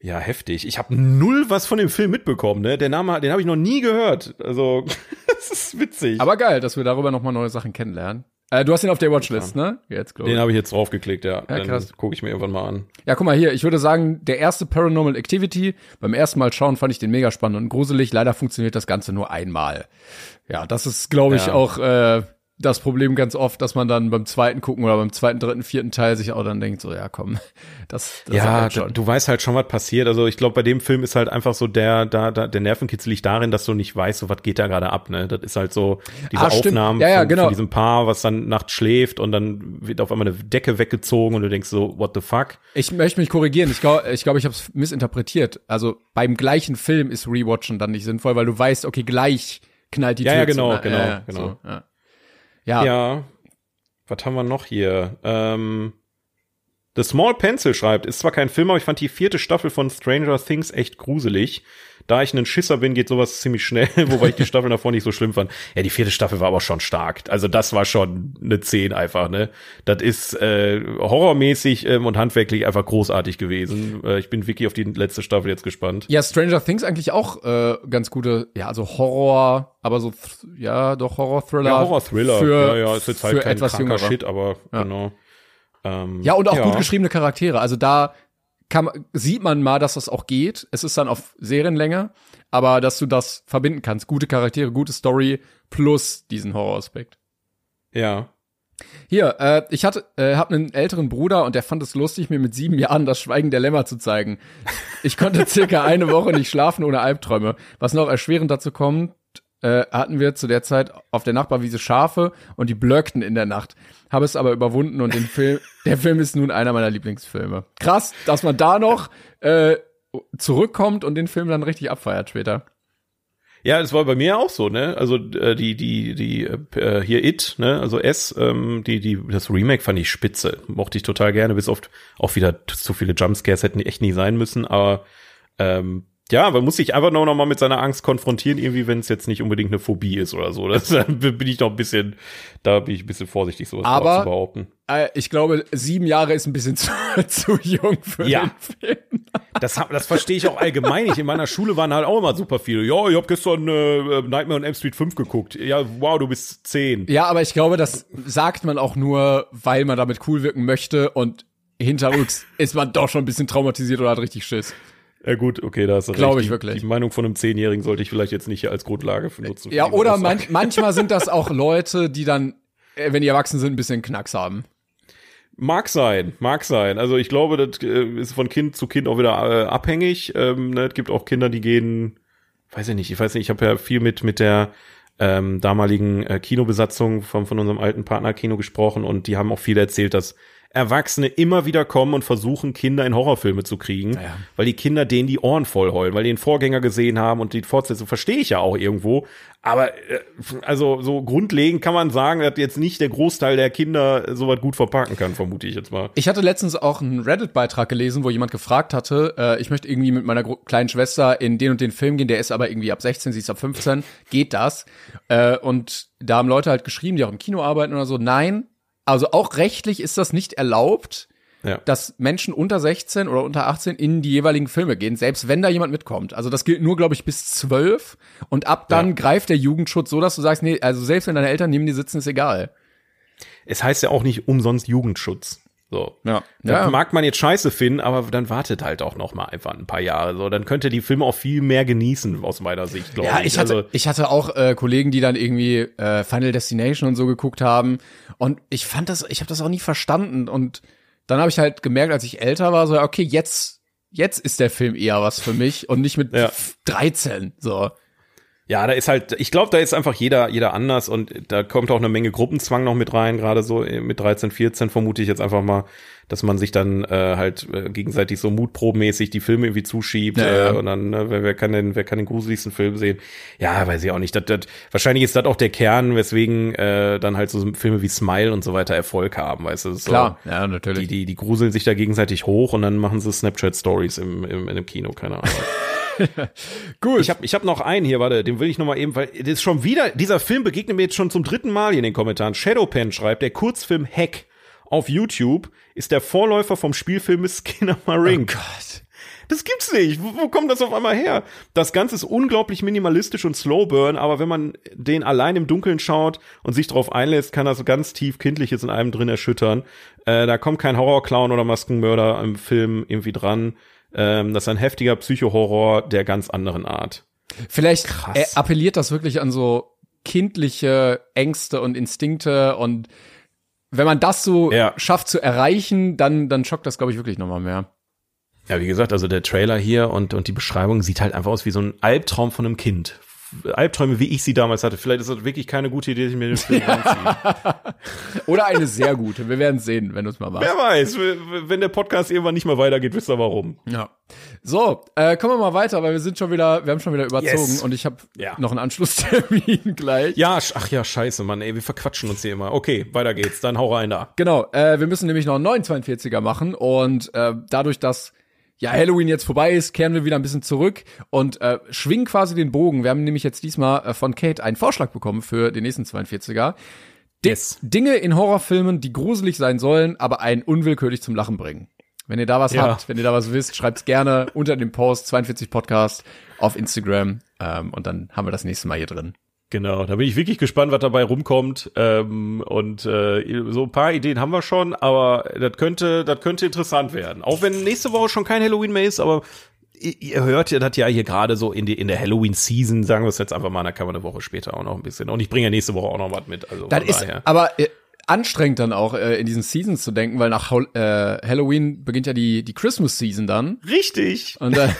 ja, heftig. Ich habe null was von dem Film mitbekommen. Ne? Der Name, den habe ich noch nie gehört. Also, das ist witzig. Aber geil, dass wir darüber noch mal neue Sachen kennenlernen. Äh, du hast ihn auf der Watchlist, ne? Jetzt, glaube ich. den habe ich jetzt draufgeklickt, ja. Dann krass. gucke ich mir irgendwann mal an. Ja, guck mal hier, ich würde sagen, der erste Paranormal Activity, beim ersten Mal schauen fand ich den mega spannend und gruselig. Leider funktioniert das Ganze nur einmal. Ja, das ist, glaube ich, Ja. auch äh, das Problem ganz oft, dass man dann beim zweiten gucken oder beim zweiten, dritten, vierten Teil sich auch dann denkt, so, ja, komm, das, das ja, halt schon. du weißt halt schon, was passiert. Also ich glaube, bei dem Film ist halt einfach so der, da, da, der Nervenkitzel liegt darin, dass du nicht weißt, so was geht da gerade ab, ne? Das ist halt so diese Ah. Aufnahmen Ja, ja, von, genau. von diesem Paar, was dann nachts schläft und dann wird auf einmal eine Decke weggezogen und du denkst so, what the fuck? Ich möchte mich korrigieren. Ich glaube, ich, glaub, ich habe es missinterpretiert. Also beim gleichen Film ist Rewatchen dann nicht sinnvoll, weil du weißt, okay, gleich knallt die Ja, Tür ja, genau, zu. genau, ja, genau. So, ja. Ja. Ja. Was haben wir noch hier? Ähm, The Small Pencil schreibt, ist zwar kein Film, aber ich fand die vierte Staffel von Stranger Things echt gruselig. Da ich ein Schisser bin, geht sowas ziemlich schnell, wobei ich die Staffel davor nicht so schlimm fand. Ja, die vierte Staffel war aber schon stark. Also das war schon eine 10 einfach, ne? Das ist äh, horrormäßig ähm, und handwerklich einfach großartig gewesen. Äh, ich bin wirklich auf die letzte Staffel jetzt gespannt. Ja, Stranger Things eigentlich auch äh, ganz gute, ja, also Horror, aber so, ja, doch Horror-Thriller. Ja, Horror-Thriller. Für, ja, ja, ist jetzt halt kein etwas kranker jüngere. Shit, aber genau. Ähm, Ja, und auch gut geschriebene Charaktere. Also da kann, sieht man mal, dass das auch geht. Es ist dann auf Serienlänge, aber dass du das verbinden kannst. Gute Charaktere, gute Story plus diesen Horroraspekt. Ja. Hier, äh, ich hatte, äh, hab einen älteren Bruder und der fand es lustig, mir mit sieben Jahren das Schweigen der Lämmer zu zeigen. Ich konnte circa eine Woche nicht schlafen ohne Albträume. Was noch erschwerend dazu kommt, äh, hatten wir zu der Zeit auf der Nachbarwiese Schafe und die blöckten in der Nacht. Habe es aber überwunden und den Film, der Film ist nun einer meiner Lieblingsfilme. Krass, dass man da noch äh, zurückkommt und den Film dann richtig abfeiert später. Ja, das war bei mir auch so, ne? Also äh, die die die äh, hier It, ne? Also S, ähm, die die das Remake fand ich spitze, mochte ich total gerne, bis oft auch wieder zu viele Jumpscares hätten echt nie sein müssen, aber ähm, ja, man muss sich einfach noch noch mal mit seiner Angst konfrontieren, irgendwie, wenn es jetzt nicht unbedingt eine Phobie ist oder so. Das da bin ich noch ein bisschen, da bin ich ein bisschen vorsichtig, sowas Aber- zu behaupten. Äh, ich glaube, sieben Jahre ist ein bisschen zu, zu jung für Ja. den Film. Das, das verstehe ich auch allgemein nicht. In meiner Schule waren halt auch immer super viele. Ja, ich habe gestern äh, Nightmare on Elm Street 5 geguckt. Ja, wow, du bist zehn. Ja, aber ich glaube, das sagt man auch nur, weil man damit cool wirken möchte und hinterrücks ist man doch schon ein bisschen traumatisiert oder hat richtig Schiss. Ja gut, okay, da hast du Glaube ich wirklich. Die Meinung von einem Zehnjährigen sollte ich vielleicht jetzt nicht hier als Grundlage für nutzen. Ja, die oder man, manchmal sind das auch Leute, die dann, äh, wenn die erwachsen sind, ein bisschen Knacks haben. Mag sein, mag sein. Also ich glaube, das äh, ist von Kind zu Kind auch wieder äh, abhängig. Ähm, ne? Es gibt auch Kinder, die gehen, weiß ich nicht, ich weiß nicht, ich habe ja viel mit mit der ähm, damaligen äh, Kinobesatzung von, von unserem alten Partnerkino gesprochen und die haben auch viel erzählt, dass Erwachsene immer wieder kommen und versuchen, Kinder in Horrorfilme zu kriegen, Ja. weil die Kinder denen die Ohren voll heulen, weil die den Vorgänger gesehen haben und die Fortsetzung verstehe ich ja auch irgendwo. Aber äh, also so grundlegend kann man sagen, dass jetzt nicht der Großteil der Kinder sowas gut verpacken kann, vermute ich jetzt mal. Ich hatte letztens auch einen Reddit-Beitrag gelesen, wo jemand gefragt hatte, äh, ich möchte irgendwie mit meiner kleinen Schwester in den und den Film gehen, der ist aber irgendwie ab 16, sie ist ab 15, geht das? Äh, und da haben Leute halt geschrieben, die auch im Kino arbeiten oder so, nein, also auch rechtlich ist das nicht erlaubt, Ja. dass Menschen unter 16 oder unter 18 in die jeweiligen Filme gehen, selbst wenn da jemand mitkommt. Also das gilt nur, glaube ich, bis 12 und ab dann Ja. greift der Jugendschutz so, dass du sagst, nee, also selbst wenn deine Eltern neben dir sitzen, ist egal. Es heißt ja auch nicht umsonst Jugendschutz. So. Ja. Das Ja. mag man jetzt scheiße finden, aber dann wartet halt auch noch mal einfach ein paar Jahre. So, dann könnt ihr die Filme auch viel mehr genießen aus meiner Sicht, glaube Ja, ich. ich hatte, also, ich hatte auch äh, Kollegen, die dann irgendwie äh, Final Destination und so geguckt haben. Und ich fand das, ich habe das auch nie verstanden. Und dann habe ich halt gemerkt, als ich älter war, so, okay, jetzt, jetzt ist der Film eher was für mich und nicht mit Ja. 13. So. Ja, da ist halt, ich glaube, da ist einfach jeder, jeder anders und da kommt auch eine Menge Gruppenzwang noch mit rein, gerade so äh, mit 13, 14 vermute ich jetzt einfach mal, dass man sich dann äh, halt äh, gegenseitig so mutprobenmäßig die Filme irgendwie zuschiebt Ja, ja. Äh, und dann, äh, wer, wer kann denn, wer kann den gruseligsten Film sehen? Ja, weiß ich auch nicht. Das, das, wahrscheinlich ist das auch der Kern, weswegen äh, dann halt so Filme wie Smile und so weiter Erfolg haben, weißt du? Ist Klar, So, ja, natürlich. die, die, die gruseln sich da gegenseitig hoch und dann machen sie Snapchat-Stories im, im, in einem Kino, keine Ahnung. Gut. Ich habe ich hab noch einen hier, warte, den will ich noch mal eben, weil das ist schon wieder, dieser Film begegnet mir jetzt schon zum dritten Mal hier in den Kommentaren. Shadowpen schreibt, der Kurzfilm Hack auf YouTube ist der Vorläufer vom Spielfilm Skinner Marink. Oh Gott. Das gibt's nicht. Wo, wo kommt das auf einmal her? Das Ganze ist unglaublich minimalistisch und slow burn, aber wenn man den allein im Dunkeln schaut und sich darauf einlässt, kann das so ganz tief Kindliches in einem drin erschüttern. Äh, da kommt kein Horrorclown oder Maskenmörder im Film irgendwie dran. Ähm, das ist ein heftiger Psychohorror der ganz anderen Art. Vielleicht Krass. äh, appelliert das wirklich an so kindliche Ängste und Instinkte und wenn man das so Ja. schafft zu erreichen, dann, dann schockt das, glaube ich, wirklich nochmal mehr. Ja, wie gesagt, also der Trailer hier und, und die Beschreibung sieht halt einfach aus wie so ein Albtraum von einem Kind. Albträume, wie ich sie damals hatte. Vielleicht ist das wirklich keine gute Idee, dass ich mir den Film reinziehe. Oder eine sehr gute. Wir werden sehen, wenn du es mal machst. Wer weiß, wenn der Podcast irgendwann nicht mehr weitergeht, wisst ihr warum. Ja. So, äh, kommen wir mal weiter, weil wir sind schon wieder, wir haben schon wieder überzogen Yes. und ich habe Ja. noch einen Anschlusstermin gleich. Ja, ach ja, scheiße, Mann, ey, wir verquatschen uns hier immer. Okay, weiter geht's, dann hau rein da. Genau, äh, wir müssen nämlich noch einen neuen 42er machen und äh, dadurch, dass ja Halloween jetzt vorbei ist, kehren wir wieder ein bisschen zurück und äh, schwingen quasi den Bogen. Wir haben nämlich jetzt diesmal äh, von Kate einen Vorschlag bekommen für den nächsten 42er. Di Yes. Dinge in Horrorfilmen, die gruselig sein sollen, aber einen unwillkürlich zum Lachen bringen. Wenn ihr da was Ja. habt, wenn ihr da was wisst, schreibt's gerne unter dem Post 42 Podcast auf Instagram ähm, und dann haben wir das nächste Mal hier drin. Genau, da bin ich wirklich gespannt, was dabei rumkommt. Ähm, und äh, so ein paar Ideen haben wir schon, aber das könnte, das könnte interessant werden. Auch wenn nächste Woche schon kein Halloween mehr ist, aber ihr, ihr hört ja das ja hier gerade so in, die, in der Halloween-Season, sagen wir es jetzt einfach mal, da kann man eine Woche später auch noch ein bisschen. Und ich bringe ja nächste Woche auch noch was mit. Also Das ist daher. aber äh, anstrengend dann auch äh, in diesen Seasons zu denken, weil nach äh, Halloween beginnt ja die die Christmas Season dann Richtig. und dann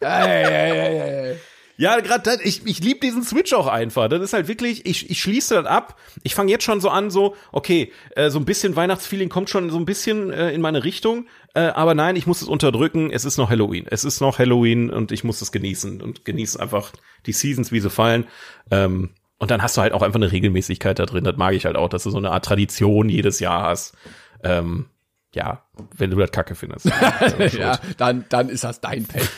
ey, ey, ey, ey. Ja, gerade ich, ich liebe diesen Switch auch einfach. Das ist halt wirklich, ich, ich schließe das ab. Ich fange jetzt schon so an, so, okay, äh, so ein bisschen Weihnachtsfeeling kommt schon so ein bisschen äh, in meine Richtung. Äh, aber nein, ich muss es unterdrücken. Es ist noch Halloween. Es ist noch Halloween und ich muss es genießen und genieße einfach die Seasons, wie sie fallen. Ähm, und dann hast du halt auch einfach eine Regelmäßigkeit da drin. Das mag ich halt auch, dass du so eine Art Tradition jedes Jahr hast. Ähm, ja, wenn du das kacke findest. ja, dann dann ist das dein Pech.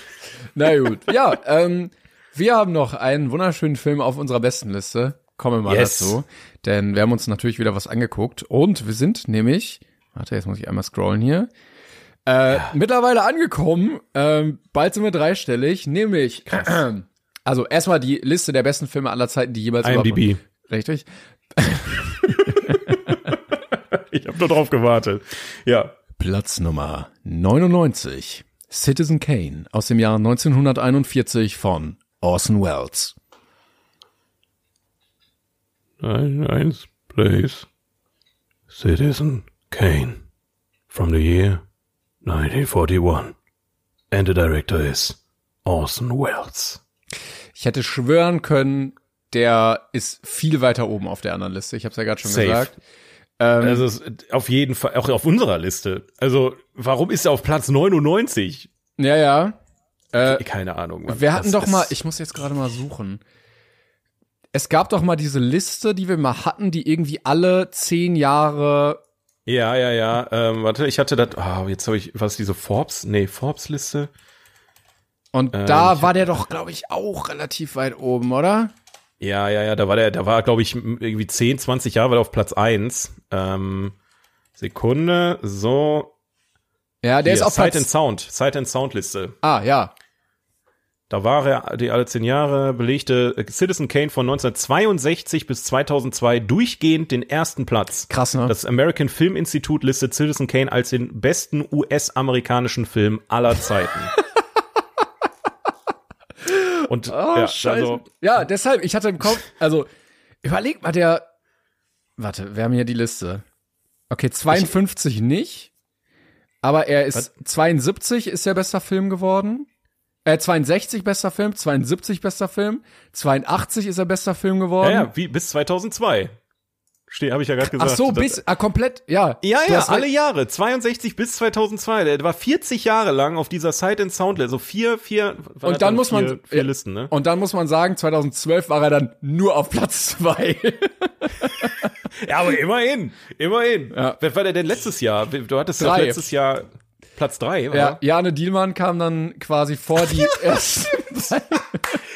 Na gut. Ja, ähm, wir haben noch einen wunderschönen Film auf unserer besten Liste. Kommen wir mal Yes. dazu, denn wir haben uns natürlich wieder was angeguckt und wir sind nämlich, warte, jetzt muss ich einmal scrollen hier. Äh, mittlerweile angekommen, ähm, bald sind wir dreistellig, nämlich also erstmal die Liste der besten Filme aller Zeiten, die jeweils IMDb. Richtig. Ich habe nur drauf gewartet. Ja. Platz Nummer 99. Citizen Kane aus dem Jahr 1941 von Orson Welles. Nine Nines Place. Citizen Kane. From the year 1941. And the director is Orson Welles. Ich hätte schwören können, der ist viel weiter oben auf der anderen Liste. Ich habe es ja gerade schon Safe. gesagt. Ähm, Also es ist auf jeden Fall, auch auf unserer Liste. Also, warum ist er auf Platz 99? ja, ja. Äh, Keine Ahnung. Mann. wir hatten Das doch mal, ich muss jetzt gerade mal suchen. Es gab doch mal diese Liste, die wir mal hatten, die irgendwie alle zehn Jahre. Ja, ja, ja. Ähm, warte, ich hatte das. Ah, jetzt habe ich, was diese Forbes? Nee, Forbes-Liste. Und Ähm, da war der doch, glaube ich, auch relativ weit oben, oder? Ja, ja, ja, da war der, da war, glaube ich, irgendwie 10, 20 Jahre war der auf Platz 1. Ähm, Sekunde, so. Ja, der Hier, ist auf Sight Platz. and Sound, Sight and Sound Liste. Ah, ja. Da war er die alle zehn Jahre belegte äh, Citizen Kane von 1962 bis 2002 durchgehend den ersten Platz. Krass, ne? Das American Film Institute listet Citizen Kane als den besten US-amerikanischen Film aller Zeiten. Und Oh, ja, scheiße. also ja, deshalb, ich hatte im Kopf, also, überleg mal, der, warte, wir haben hier die Liste. Okay, 52 nicht, aber er ist, 72 ist der bester Film geworden. Äh, 62 bester Film, 72 bester Film, 82 ist er bester Film geworden. ja, ja, wie bis 2002. Stehe, habe ich ja gerade gesagt. Ach so, bis, ah, komplett, ja. Ja, ja, alle. Jahre. 62 bis 2002. Der war 40 Jahre lang auf dieser Sight and Sound. So vier, vier. wann Und dann muss man, vier, vier ja, Listen, ne? und dann muss man sagen, 2012 war er dann nur auf Platz zwei. Ja, aber immerhin, immerhin. Ja. Wer war der denn letztes Jahr? Du hattest Drei. letztes Jahr Platz drei, ja, oder? Jane Dielmann kam dann quasi vor die ersten.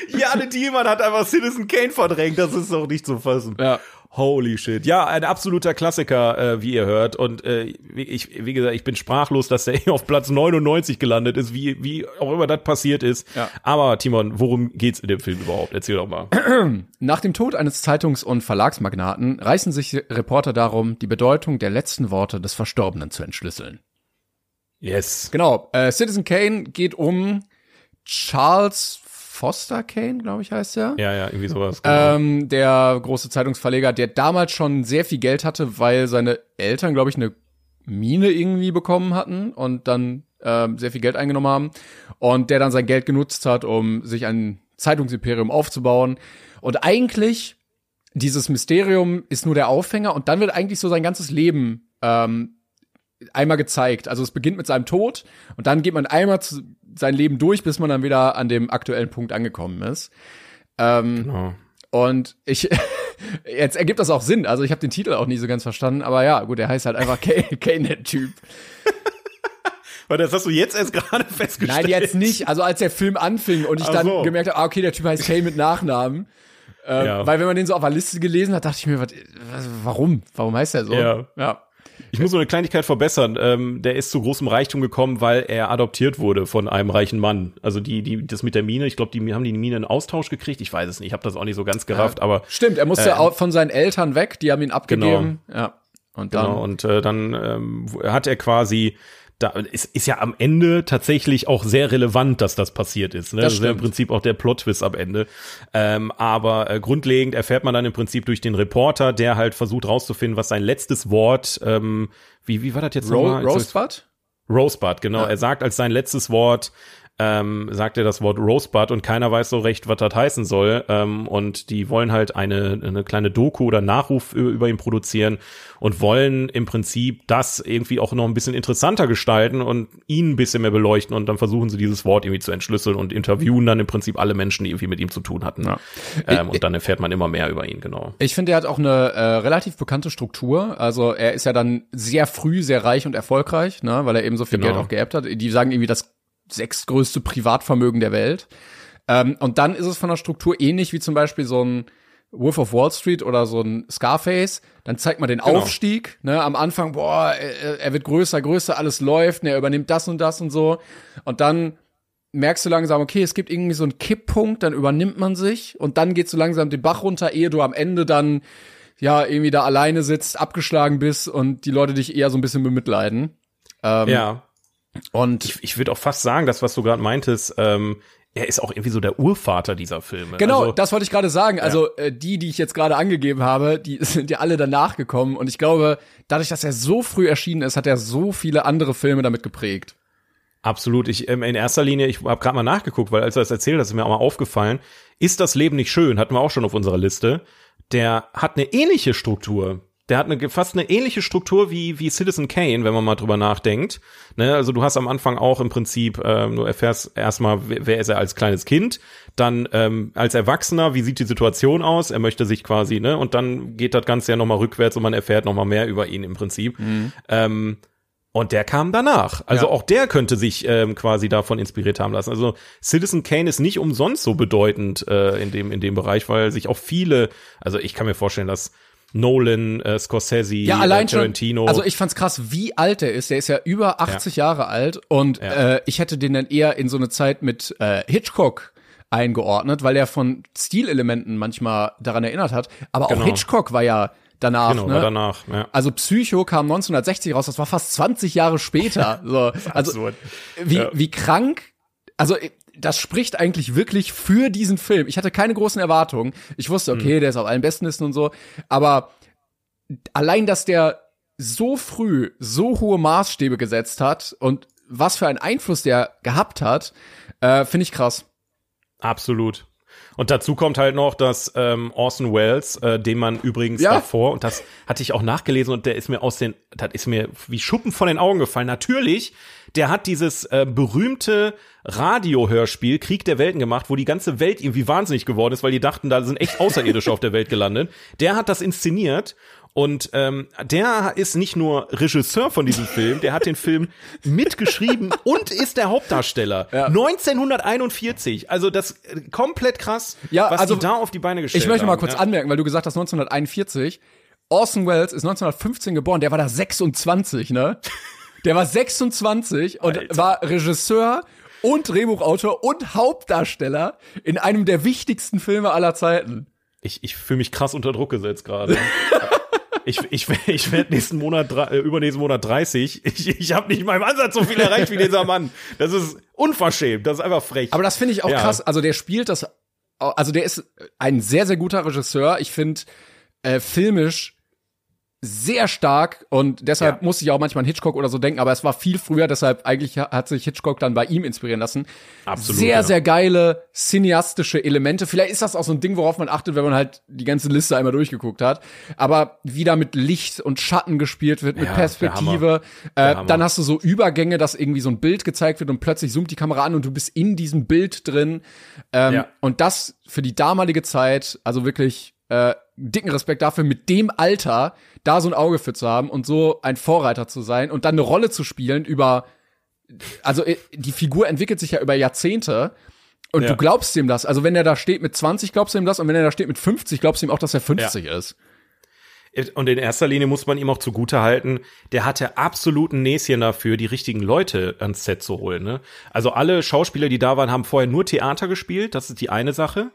Jane Dielmann hat einfach Citizen Kane verdrängt. Das ist doch nicht zu fassen. ja. Holy shit. Ja, ein absoluter Klassiker, äh, wie ihr hört. Und äh, wie, ich, wie gesagt, ich bin sprachlos, dass der auf Platz 99 gelandet ist, wie, wie auch immer das passiert ist. Ja. Aber Timon, worum geht's in dem Film überhaupt? Erzähl doch mal. Nach dem Tod eines Zeitungs- und Verlagsmagnaten reißen sich Reporter darum, die Bedeutung der letzten Worte des Verstorbenen zu entschlüsseln. Yes. Genau, äh, Citizen Kane geht um Charles Foster Kane, glaube ich, heißt er. Ja, ja, irgendwie sowas. Genau. Ähm, der große Zeitungsverleger, der damals schon sehr viel Geld hatte, weil seine Eltern, glaube ich, eine Mine irgendwie bekommen hatten und dann ähm, sehr viel Geld eingenommen haben. Und der dann sein Geld genutzt hat, um sich ein Zeitungsimperium aufzubauen. Und eigentlich, dieses Mysterium ist nur der Aufhänger und dann wird eigentlich so sein ganzes Leben ähm, einmal gezeigt. Also es beginnt mit seinem Tod und dann geht man einmal zu, sein Leben durch, bis man dann wieder an dem aktuellen Punkt angekommen ist. Ähm, genau. Und ich, jetzt ergibt das auch Sinn. Also ich habe den Titel auch nie so ganz verstanden, aber ja, gut, der heißt halt einfach Kane, Kane der Typ. Weil das hast du jetzt erst gerade festgestellt. Nein, jetzt nicht. Also als der Film anfing und ich Ach dann so. gemerkt habe, ah, okay, der Typ heißt Kane mit Nachnamen. Ähm, Ja. Weil wenn man den so auf der Liste gelesen hat, dachte ich mir, was, warum? Warum heißt der so? Ja. ja. Ich muss nur eine Kleinigkeit verbessern. Ähm, der ist zu großem Reichtum gekommen, weil er adoptiert wurde von einem reichen Mann. Also die, die, das mit der Mine, ich glaube, die haben die Mine in Austausch gekriegt. Ich weiß es nicht. Ich habe das auch nicht so ganz gerafft, aber Stimmt, er musste Äh, auch von seinen Eltern weg, die haben ihn abgegeben. Ja. Und dann. Genau, und äh, dann ähm, hat er quasi, da ist, ist ja am Ende tatsächlich auch sehr relevant, dass das passiert ist. Ne? Das Das, ist ja im. Prinzip auch der Plot-Twist am Ende. Ähm, aber äh, grundlegend erfährt man dann im Prinzip durch den Reporter, der halt versucht rauszufinden, was sein letztes Wort, ähm, wie, wie war das jetzt Ro nochmal? Rosebud? Rosebud, genau. Ja. Er sagt als sein letztes Wort, ähm, sagt er das Wort Rosebud und keiner weiß so recht, was das heißen soll. Ähm, und die wollen halt eine, eine kleine Doku oder Nachruf über, über ihn produzieren und wollen im Prinzip das irgendwie auch noch ein bisschen interessanter gestalten und ihn ein bisschen mehr beleuchten und dann versuchen sie dieses Wort irgendwie zu entschlüsseln und interviewen dann im Prinzip alle Menschen, die irgendwie mit ihm zu tun hatten. Ja. Ähm, und dann erfährt man immer mehr über ihn, genau. Ich finde, er hat auch eine äh, relativ bekannte Struktur. Also er ist ja dann sehr früh sehr reich und erfolgreich, ne, weil er eben so viel Genau. Geld auch geerbt hat. Die sagen irgendwie das sechstgrößte Privatvermögen der Welt. Ähm, und dann ist es von der Struktur ähnlich wie zum Beispiel so ein Wolf of Wall Street oder so ein Scarface. Dann zeigt man den Genau. Aufstieg. Ne, am Anfang, boah, er, er wird größer, größer, alles läuft, ne, er übernimmt das und das und so. Und dann merkst du langsam, okay, es gibt irgendwie so einen Kipppunkt, dann übernimmt man sich und dann geht so langsam den Bach runter, ehe du am Ende dann ja irgendwie da alleine sitzt, abgeschlagen bist und die Leute dich eher so ein bisschen bemitleiden. Ähm, Ja. Und Ich, ich würde auch fast sagen, das, was du gerade meintest, ähm, er ist auch irgendwie so der Urvater dieser Filme. Genau, Also, das wollte ich gerade sagen. Also äh, die, die ich jetzt gerade angegeben habe, die sind ja alle danach gekommen. Und ich glaube, dadurch, dass er so früh erschienen ist, hat er so viele andere Filme damit geprägt. Absolut. Ich ähm, in erster Linie, ich habe gerade mal nachgeguckt, weil als er das erzählt, das ist mir auch mal aufgefallen. Ist das Leben nicht schön? Hatten wir auch schon auf unserer Liste. Der hat eine ähnliche Struktur. Der hat eine fast eine ähnliche Struktur wie wie Citizen Kane, wenn man mal drüber nachdenkt. Ne, also du hast am Anfang auch im Prinzip, ähm, du erfährst erstmal, wer, wer ist er als kleines Kind, dann ähm, als Erwachsener, wie sieht die Situation aus? Er möchte sich quasi, ne, und dann geht das Ganze ja noch mal rückwärts und man erfährt noch mal mehr über ihn im Prinzip. Ähm, und der kam danach. Also Ja. auch der könnte sich ähm, quasi davon inspiriert haben lassen. Also Citizen Kane ist nicht umsonst so bedeutend äh, in dem in dem Bereich, weil sich auch viele, also ich kann mir vorstellen, dass Nolan, äh, Scorsese, Ja, allein äh, Tarantino, schon. Also ich fand's krass, wie alt er ist. Der ist ja über 80 Jahre alt und Ja. äh, ich hätte den dann eher in so eine Zeit mit äh, Hitchcock eingeordnet, weil er von Stilelementen manchmal daran erinnert hat. Aber auch Genau. Hitchcock war ja danach. genau, ne? danach. Ja. Also Psycho kam 1960 raus, das war fast 20 Jahre später. So, also absurd. wie, Ja. wie krank, also das spricht eigentlich wirklich für diesen Film. Ich hatte keine großen Erwartungen. Ich wusste, Mhm. okay, der ist auf allen Bestenlisten und so, aber allein, dass der so früh so hohe Maßstäbe gesetzt hat und was für einen Einfluss der gehabt hat, äh, finde ich krass. Absolut. Und dazu kommt halt noch, dass ähm, Orson Welles, äh, den man übrigens Ja. davor, und das hatte ich auch nachgelesen und der ist mir aus den, das ist mir wie Schuppen von den Augen gefallen. Natürlich, der hat dieses äh, berühmte Radiohörspiel Krieg der Welten gemacht, wo die ganze Welt irgendwie wahnsinnig geworden ist, weil die dachten, da sind echt Außerirdische auf der Welt gelandet. Der hat das inszeniert und ähm, der ist nicht nur Regisseur von diesem Film, der hat den Film mitgeschrieben und ist der Hauptdarsteller. 1941. Also das äh, komplett krass, Ja, was also, die da auf die Beine gestellt Ich möchte mal haben. kurz ja. anmerken, weil du gesagt hast 1941. Orson Welles ist 1915 geboren, der war da 26, ne? Der war 26 und Alter. war Regisseur und Drehbuchautor und Hauptdarsteller in einem der wichtigsten Filme aller Zeiten. Ich, ich fühle mich krass unter Druck gesetzt gerade. ich, ich, ich werde nächsten Monat, äh, übernächsten Monat 30. Ich, ich habe nicht mal im Ansatz so viel erreicht wie dieser Mann. Das ist unverschämt. Das ist einfach frech. Aber das finde ich auch Ja. krass. Also der spielt das, also der ist ein sehr, sehr guter Regisseur. Ich finde äh, filmisch sehr stark und deshalb Ja. musste ich auch manchmal an Hitchcock oder so denken, aber es war viel früher, deshalb eigentlich ha- hat sich Hitchcock dann bei ihm inspirieren lassen. Absolut, Sehr, ja. sehr geile cineastische Elemente. Vielleicht ist das auch so ein Ding, worauf man achtet, wenn man halt die ganze Liste einmal durchgeguckt hat. Aber wie da mit Licht und Schatten gespielt wird, mit Ja, Perspektive. Äh, dann hast du so Übergänge, dass irgendwie so ein Bild gezeigt wird und plötzlich zoomt die Kamera an und du bist in diesem Bild drin. Ähm, Ja. Und das für die damalige Zeit, also wirklich äh, dicken Respekt dafür, mit dem Alter da so ein Auge für zu haben und so ein Vorreiter zu sein und dann eine Rolle zu spielen über, also äh, die Figur entwickelt sich ja über Jahrzehnte. Und Ja. du glaubst ihm das. Also wenn er da steht mit 20, glaubst du ihm das. Und wenn er da steht mit 50, glaubst du ihm auch, dass er 50 ist. Und in erster Linie muss man ihm auch zugute halten, der hatte absoluten Näschen dafür, die richtigen Leute ans Set zu holen. Ne? Also alle Schauspieler, die da waren, haben vorher nur Theater gespielt, das ist die eine Sache.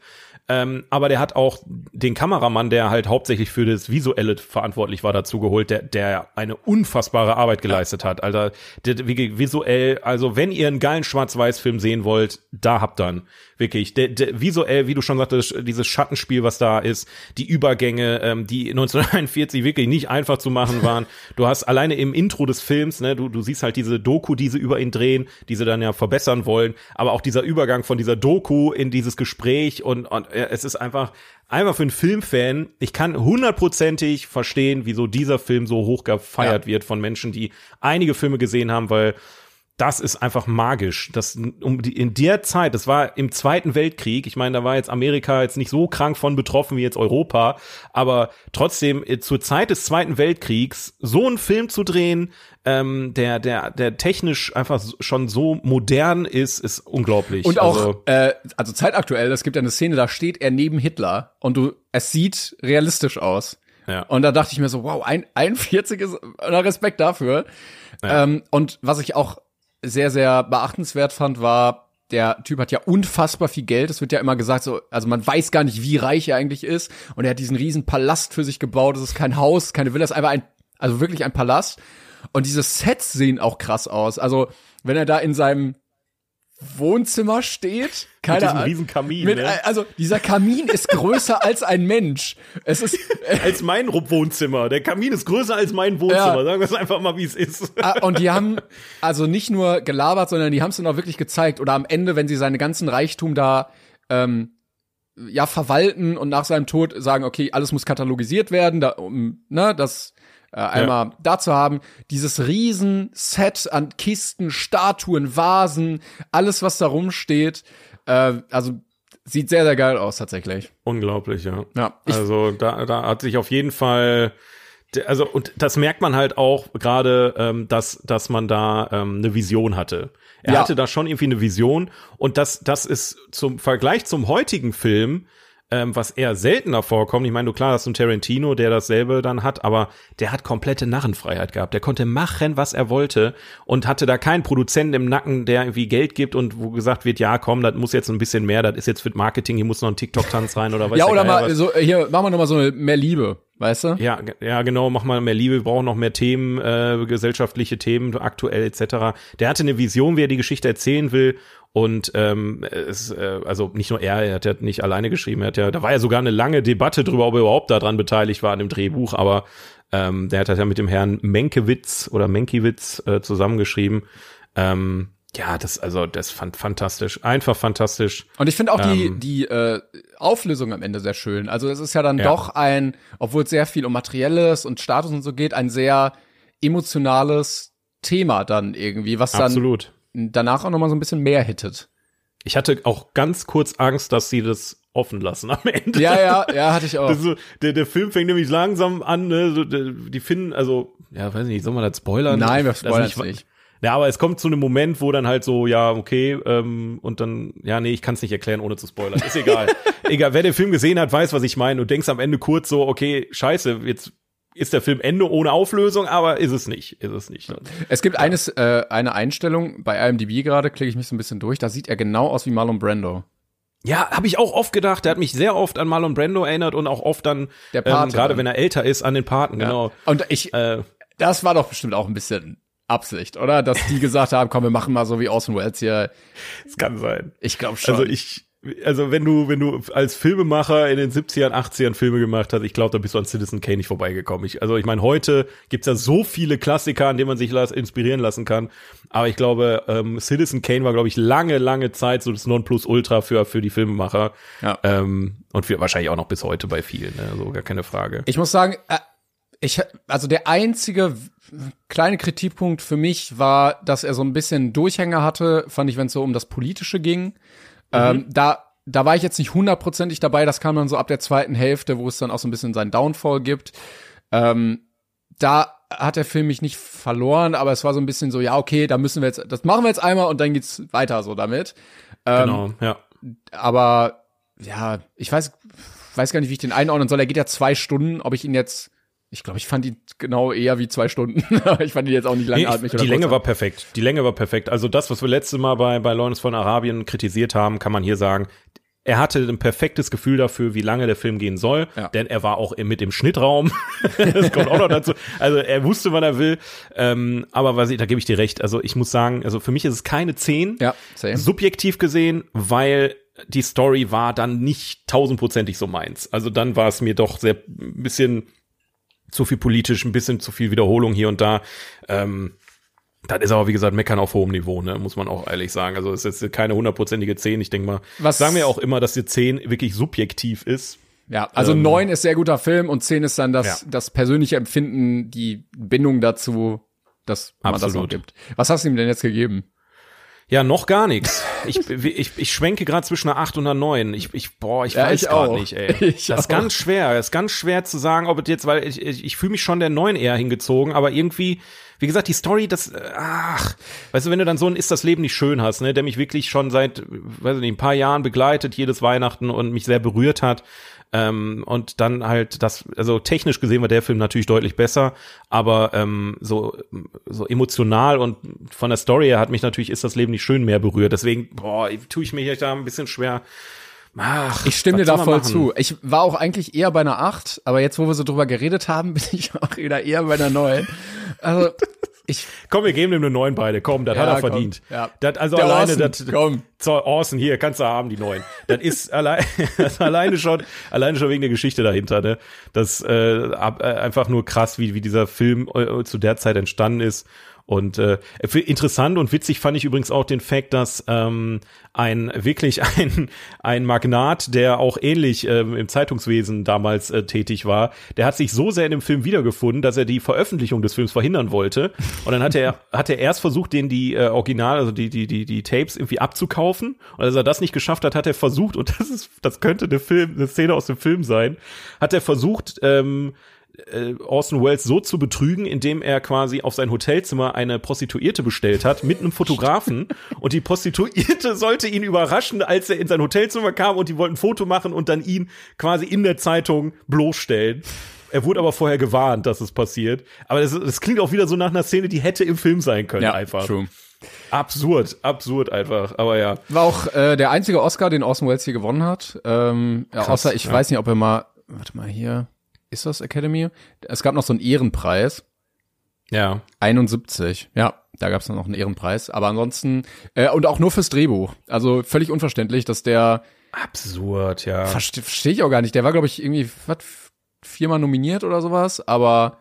Ähm, aber der hat auch den Kameramann, der halt hauptsächlich für das Visuelle verantwortlich war, dazu geholt, der, der eine unfassbare Arbeit geleistet hat. Also der, visuell, also wenn ihr einen geilen Schwarz-Weiß-Film sehen wollt, da habt ihn. Wirklich. Der, der, visuell, wie du schon sagtest, dieses Schattenspiel, was da ist, die Übergänge, ähm, die 1941 wirklich nicht einfach zu machen waren. Du hast alleine im Intro des Films, ne, du, du siehst halt diese Doku, die sie über ihn drehen, die sie dann ja verbessern wollen, aber auch dieser Übergang von dieser Doku in dieses Gespräch und, und es ist einfach, einfach für einen Filmfan, ich kann hundertprozentig verstehen, wieso dieser Film so hoch gefeiert wird von Menschen, die einige Filme gesehen haben, weil das ist einfach magisch. Das um die, in der Zeit, das war im Zweiten Weltkrieg. Ich meine, da war jetzt Amerika jetzt nicht so krank von betroffen wie jetzt Europa, aber trotzdem äh, zur Zeit des Zweiten Weltkriegs so einen Film zu drehen, ähm, der der der technisch einfach schon so modern ist, ist unglaublich. Und auch, also, äh, also zeitaktuell, es gibt ja eine Szene, da steht er neben Hitler und du, es sieht realistisch aus. Ja. Und da dachte ich mir so, wow, ein, 41 ist, na, Respekt dafür. Ähm, und was ich auch sehr, sehr beachtenswert fand, war, der Typ hat ja unfassbar viel Geld. Es wird ja immer gesagt, so, also man weiß gar nicht, wie reich er eigentlich ist. Und er hat diesen riesen Palast für sich gebaut. Es ist kein Haus, keine Villa, es ist einfach ein, also wirklich ein Palast. Und diese Sets sehen auch krass aus. Also, wenn er da in seinem Wohnzimmer steht, keine diesem Ahnung. riesen Kamin, Mit, ne? Also, dieser Kamin ist größer als ein Mensch. Es ist, als mein Wohnzimmer. Der Kamin ist größer als mein Wohnzimmer. Ja. Sagen wir es einfach mal, wie es ist. Ah, und die haben also nicht nur gelabert, sondern die haben es dann auch wirklich gezeigt. Oder am Ende, wenn sie seine ganzen Reichtum da ähm, ja verwalten und nach seinem Tod sagen, okay, alles muss katalogisiert werden, da, um ne, das äh, einmal da zu haben. Dieses riesen Set an Kisten, Statuen, Vasen, alles was da rumsteht. Äh, also sieht sehr sehr geil aus tatsächlich. Unglaublich, ja. Ja, also da, da hat sich auf jeden Fall, also und das merkt man halt auch gerade, ähm, dass dass man da ähm, eine Vision hatte. Er Ja. hatte da schon irgendwie eine Vision und das das ist zum Vergleich zum heutigen Film ähm, was eher seltener vorkommt. Ich meine, du klar, das ist ein Tarantino, der dasselbe dann hat, aber der hat komplette Narrenfreiheit gehabt. Der konnte machen, was er wollte und hatte da keinen Produzenten im Nacken, der irgendwie Geld gibt und wo gesagt wird, ja, komm, das muss jetzt ein bisschen mehr, das ist jetzt für Marketing, hier muss noch ein TikTok-Tanz rein oder was. ja, oder mal so hier machen wir noch mal so eine mehr Liebe, weißt du? Ja, ja, genau, mach mal mehr Liebe, wir brauchen noch mehr Themen, äh, gesellschaftliche Themen, aktuell etc. Der hatte eine Vision, wie er die Geschichte erzählen will. Und ähm, es, äh, also nicht nur er, er hat ja nicht alleine geschrieben, er hat ja, da war ja sogar eine lange Debatte drüber, ob er überhaupt daran beteiligt war an dem Drehbuch, aber ähm, der hat das ja mit dem Herrn Menkewitz oder Menkiewicz äh, zusammengeschrieben. Ähm, ja, das, also das fand fantastisch, einfach fantastisch. Und ich finde auch die, Ähm. die äh, Auflösung am Ende sehr schön. Also es ist ja dann Ja. doch ein, obwohl es sehr viel um Materielles und Status und so geht, ein sehr emotionales Thema dann irgendwie, was dann Absolut. Danach auch noch mal so ein bisschen mehr hittet. Ich hatte auch ganz kurz Angst, dass sie das offen lassen am Ende. Ja, ja, ja, hatte ich auch. So, der, der Film fängt nämlich langsam an, ne, so, der, die finden, also, ja, weiß nicht, soll man das spoilern? Nein, wir Also spoilern es nicht. Ja, aber es kommt zu einem Moment, wo dann halt so, ja, okay, ähm, und dann, ja, nee, ich kann es nicht erklären, ohne zu spoilern. Ist egal. egal, wer den Film gesehen hat, weiß, was ich meine. Du denkst am Ende kurz so, okay, scheiße, jetzt ist der Film Ende ohne Auflösung, aber ist es nicht, ist es nicht. Es gibt eines, äh, eine Einstellung bei IMDb gerade, klicke ich mich so ein bisschen durch, da sieht er genau aus wie Marlon Brando. Ja, habe ich auch oft gedacht. Der hat mich sehr oft an Marlon Brando erinnert und auch oft Pate ähm, gerade dann. wenn er älter ist, an den Paten, genau. Und ich, Äh, das war doch bestimmt auch ein bisschen Absicht, oder? Dass die gesagt haben, komm, wir machen mal so wie Orson Welles hier. es kann sein. Ich glaube schon. Also ich, also wenn du, wenn du als Filmemacher in den 70ern, 80ern Filme gemacht hast, ich glaube, da bist du an Citizen Kane nicht vorbeigekommen. Ich, also ich meine, heute gibt's ja so viele Klassiker, an denen man sich las, inspirieren lassen kann. Aber ich glaube, ähm, Citizen Kane war, glaube ich, lange, lange Zeit so das Nonplusultra für, für die Filmemacher. Ja. Ähm, und für, wahrscheinlich auch noch bis heute bei vielen, ne? so gar keine Frage. Ich muss sagen, äh, ich, also der einzige kleine Kritikpunkt für mich war, dass er so ein bisschen Durchhänger hatte, fand ich, wenn es so um das Politische ging. Ähm, da, da war ich jetzt nicht hundertprozentig dabei, das kam dann so ab der zweiten Hälfte, wo es dann auch so ein bisschen seinen Downfall gibt. Ähm, da hat der Film mich nicht verloren, aber es war so ein bisschen so, ja, okay, da müssen wir jetzt, das machen wir jetzt einmal und dann geht's weiter so damit. Ähm, genau, ja. aber ja, ich weiß, weiß gar nicht, wie ich den einordnen soll. Er geht ja zwei Stunden, ob ich ihn jetzt, ich glaube, ich fand ihn genau eher wie zwei Stunden. Aber ich fand ihn jetzt auch nicht Nee, langatmig. ich, die Länge war perfekt. Die Länge war perfekt. Also das, was wir letztes Mal bei, bei Lawrence von Arabien kritisiert haben, kann man hier sagen. Er hatte ein perfektes Gefühl dafür, wie lange der Film gehen soll, Ja. denn er war auch mit dem Schnittraum. das kommt auch noch dazu. Also er wusste, wann er will. Ähm, aber was ich, da gebe ich dir recht. Also ich muss sagen, also für mich ist es keine 10. Ja, same. Subjektiv gesehen, weil die Story war dann nicht tausendprozentig so meins. Also dann war es mir doch sehr ein bisschen zu viel politisch, ein bisschen zu viel Wiederholung hier und da. Ähm, das ist aber, wie gesagt, Meckern auf hohem Niveau, ne? muss man auch ehrlich sagen. Also es ist jetzt keine hundertprozentige 10. Ich denke mal, Was- sagen wir auch immer, dass die 10 wirklich subjektiv ist. Ja, also Ähm, neun ist sehr guter Film und zehn ist dann das, Ja. das persönliche Empfinden, die Bindung dazu, dass man das Absolut. auch gibt. Was hast du ihm denn jetzt gegeben? Ja, noch gar nichts. Ich, ich, ich schwenke gerade zwischen einer 8 und einer 9. Ich, ich, boah, ich Ja, weiß gerade auch. nicht, ey. Ich das ist auch. ganz schwer. Das ist ganz schwer zu sagen, ob es jetzt, weil ich, ich, ich fühle mich schon der 9 eher hingezogen, aber irgendwie, wie gesagt, die Story, das, ach, weißt du, wenn du dann so ein Ist das Leben nicht schön hast, ne, der mich wirklich schon seit, weiß ich nicht, ein paar Jahren begleitet, jedes Weihnachten und mich sehr berührt hat, ähm, und dann halt das, also technisch gesehen war der Film natürlich deutlich besser, aber ähm, so, so emotional und von der Story her hat mich natürlich ist das Leben nicht schön mehr berührt. Deswegen, boah, tue ich mir hier da ein bisschen schwer. Ach, Ich stimme dir da voll machen? zu. Ich war auch eigentlich eher bei einer 8, aber jetzt, wo wir so drüber geredet haben, bin ich auch wieder eher bei einer 9. Also, ich, Komm, wir geben ihm eine 9 beide. Komm, das Ja, hat er komm, verdient. ja. Das, also Der alleine, das, komm. So, Orson, hier, kannst du haben, die 9. Das ist allein, das alleine schon, alleine schon wegen der Geschichte dahinter, ne? Das, äh, ab, äh, einfach nur krass, wie, wie dieser Film äh, zu der Zeit entstanden ist. Und äh, interessant und witzig fand ich übrigens auch den Fakt, dass ähm, ein wirklich ein ein Magnat, der auch ähnlich ähm, im Zeitungswesen damals äh, tätig war, der hat sich so sehr in dem Film wiedergefunden, dass er die Veröffentlichung des Films verhindern wollte. Und dann hat er hat er erst versucht, den die äh, Original, also die die die die Tapes irgendwie abzukaufen. Und als er das nicht geschafft hat, hat er versucht und das ist das könnte eine Film eine Szene aus dem Film sein, hat er versucht ähm, äh, Orson Welles so zu betrügen, indem er quasi auf sein Hotelzimmer eine Prostituierte bestellt hat mit einem Fotografen und die Prostituierte sollte ihn überraschen, als er in sein Hotelzimmer kam und die wollten ein Foto machen und dann ihn quasi in der Zeitung bloßstellen. Er wurde aber vorher gewarnt, dass es passiert. Aber das, das klingt auch wieder so nach einer Szene, die hätte im Film sein können, einfach. true. Absurd, absurd einfach. Aber ja. War auch äh, der einzige Oscar, den Orson Welles hier gewonnen hat. Ähm, ja, Krass, außer ich ja. weiß nicht, ob er mal, warte mal hier, ist das Academy? Es gab noch so einen Ehrenpreis. Ja. 71, ja, da gab es noch einen Ehrenpreis. Aber ansonsten, äh, und auch nur fürs Drehbuch. Also völlig unverständlich, dass der, Absurd, ja. verstehe versteh ich auch gar nicht, der war, glaube ich, irgendwie, was, viermal nominiert oder sowas, aber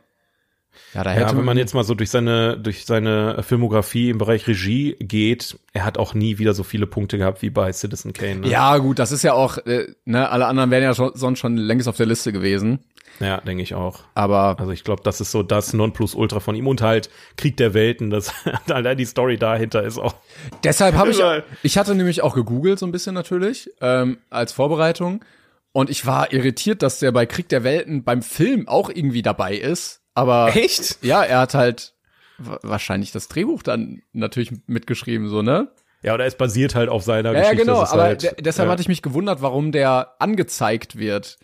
ja, da hätte Ja, wenn man jetzt mal so durch seine, durch seine Filmografie im Bereich Regie geht, er hat auch nie wieder so viele Punkte gehabt wie bei Citizen Kane. Ne? Ja, gut, das ist ja auch, äh, ne, alle anderen wären ja schon, sonst schon längst auf der Liste gewesen. Ja, denke ich auch. Aber Also ich glaube, das ist so das Nonplusultra von ihm und halt Krieg der Welten, das allein die Story dahinter ist auch. deshalb habe ich, ich hatte nämlich auch gegoogelt so ein bisschen natürlich, ähm, als Vorbereitung. Und ich war irritiert, dass der bei Krieg der Welten beim Film auch irgendwie dabei ist. Aber Echt? ja, er hat halt wa- wahrscheinlich das Drehbuch dann natürlich mitgeschrieben, so, ne? Ja, oder es basiert halt auf seiner Ja, ja Geschichte. genau, das ist aber halt, de deshalb ja. hatte ich mich gewundert, warum der angezeigt wird.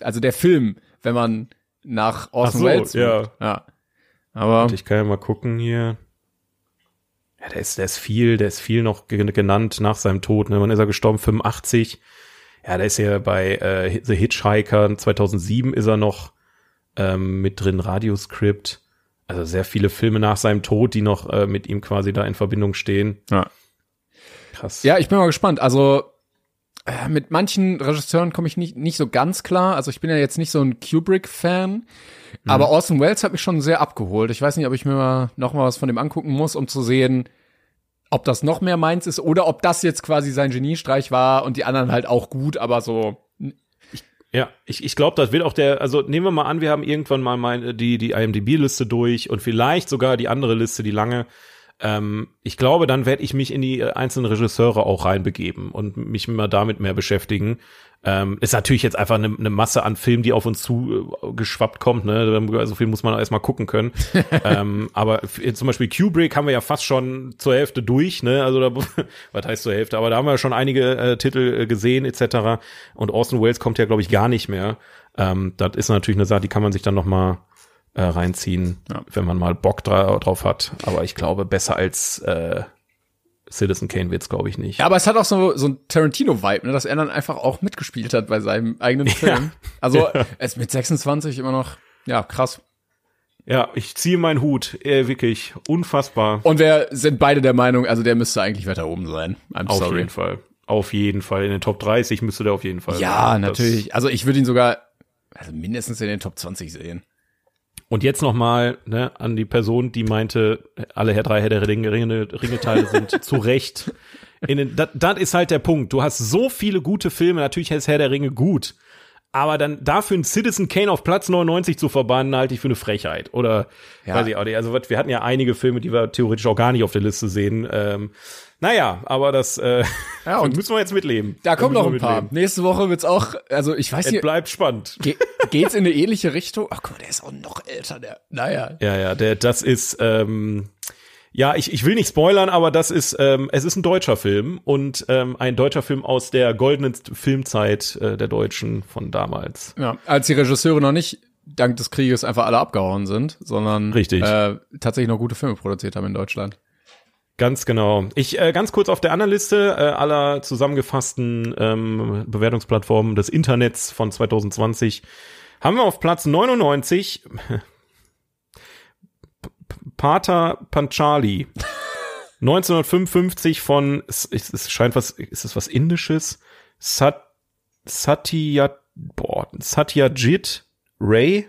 Also der Film, wenn man nach Orson so, Welles ja. ja. Aber Ich kann ja mal gucken hier. Ja, der ist, der ist viel, der ist viel noch genannt nach seinem Tod. Ne? Wann ist er gestorben? 85. Ja, der ist ja bei äh, The Hitchhiker 2007 ist er noch ähm, mit drin, Radioscript. Also sehr viele Filme nach seinem Tod, die noch äh, mit ihm quasi da in Verbindung stehen. Ja. Krass. Ja, ich bin mal gespannt. Also äh, mit manchen Regisseuren komme ich nicht, nicht so ganz klar. Also ich bin ja jetzt nicht so ein Kubrick-Fan, aber Orson Welles hat mich schon sehr abgeholt. Ich weiß nicht, ob ich mir mal noch mal was von dem angucken muss, um zu sehen, ob das noch mehr meins ist oder ob das jetzt quasi sein Geniestreich war und die anderen halt auch gut, aber so Ja, ich, ich glaube, das wird auch der, also nehmen wir mal an, wir haben irgendwann mal meine, die, die IMDB-Liste durch und vielleicht sogar die andere Liste, die lange. Ähm, ich glaube, dann werde ich mich in die äh, einzelnen Regisseure auch reinbegeben und mich mal damit mehr beschäftigen. Ähm, ist natürlich jetzt einfach eine, eine Masse an Filmen, die auf uns zu äh, kommt, ne? So viel muss man erstmal gucken können. ähm, aber zum Beispiel Kubrick haben wir ja fast schon zur Hälfte durch, ne? Also da, was heißt zur Hälfte? Aber da haben wir schon einige äh, Titel äh, gesehen, etc. Und Orson Welles kommt ja, glaube ich, gar nicht mehr. Ähm, das ist natürlich eine Sache, die kann man sich dann noch mal äh, reinziehen, Ja. wenn man mal Bock dra drauf hat. Aber ich glaube, besser als äh, Citizen Kane wird's, glaube ich, nicht. Ja, aber es hat auch so, so ein Tarantino-Vibe, ne, dass er dann einfach auch mitgespielt hat bei seinem eigenen Film. Also, er ist mit 26 immer noch, ja, krass. Ja, ich ziehe meinen Hut, äh, wirklich unfassbar. Und wir sind beide der Meinung, also der müsste eigentlich weiter oben sein. I'm Auf sorry. jeden Fall. Auf jeden Fall. In den Top 30 müsste der auf jeden Fall Ja, sein. Das- natürlich. Also ich würde ihn sogar also mindestens in den Top 20 sehen. Und jetzt noch mal ne, an die Person, die meinte, alle Herr drei Herr der Ringe, Ringe, Ringeteile sind zu Recht. In den, das, das ist halt der Punkt. Du hast so viele gute Filme, natürlich ist Herr der Ringe gut. Aber dann dafür einen Citizen Kane auf Platz 99 zu verbannen, halte ich für eine Frechheit. Oder Ja. weiß ich auch nicht. Also was- wir hatten ja einige Filme, die wir theoretisch auch gar nicht auf der Liste sehen. Ähm, naja, aber das äh, Ja, und- müssen wir jetzt mitleben. Da kommen noch ein paar. mitleben. Nächste Woche wird's auch, also ich weiß Es nicht, bleibt spannend. ge geht's in eine ähnliche Richtung? Ach guck mal, der ist auch noch älter, der. Naja. Ja, ja, der, das ist, ähm, ja, ich, ich will nicht spoilern, aber das ist, ähm, es ist ein deutscher Film und ähm, ein deutscher Film aus der goldenen Filmzeit äh, der Deutschen von damals. Ja, als die Regisseure noch nicht dank des Krieges einfach alle abgehauen sind, sondern Richtig. Äh, tatsächlich noch gute Filme produziert haben in Deutschland. Ganz genau. Ich äh, ganz kurz auf der anderen Liste äh, aller zusammengefassten ähm, Bewertungsplattformen des Internets von 2020 haben wir auf Platz 99 P- Pater Panchali. 1955 von es, es scheint was ist es was indisches? Sat Satyajit boah Satyajit Ray?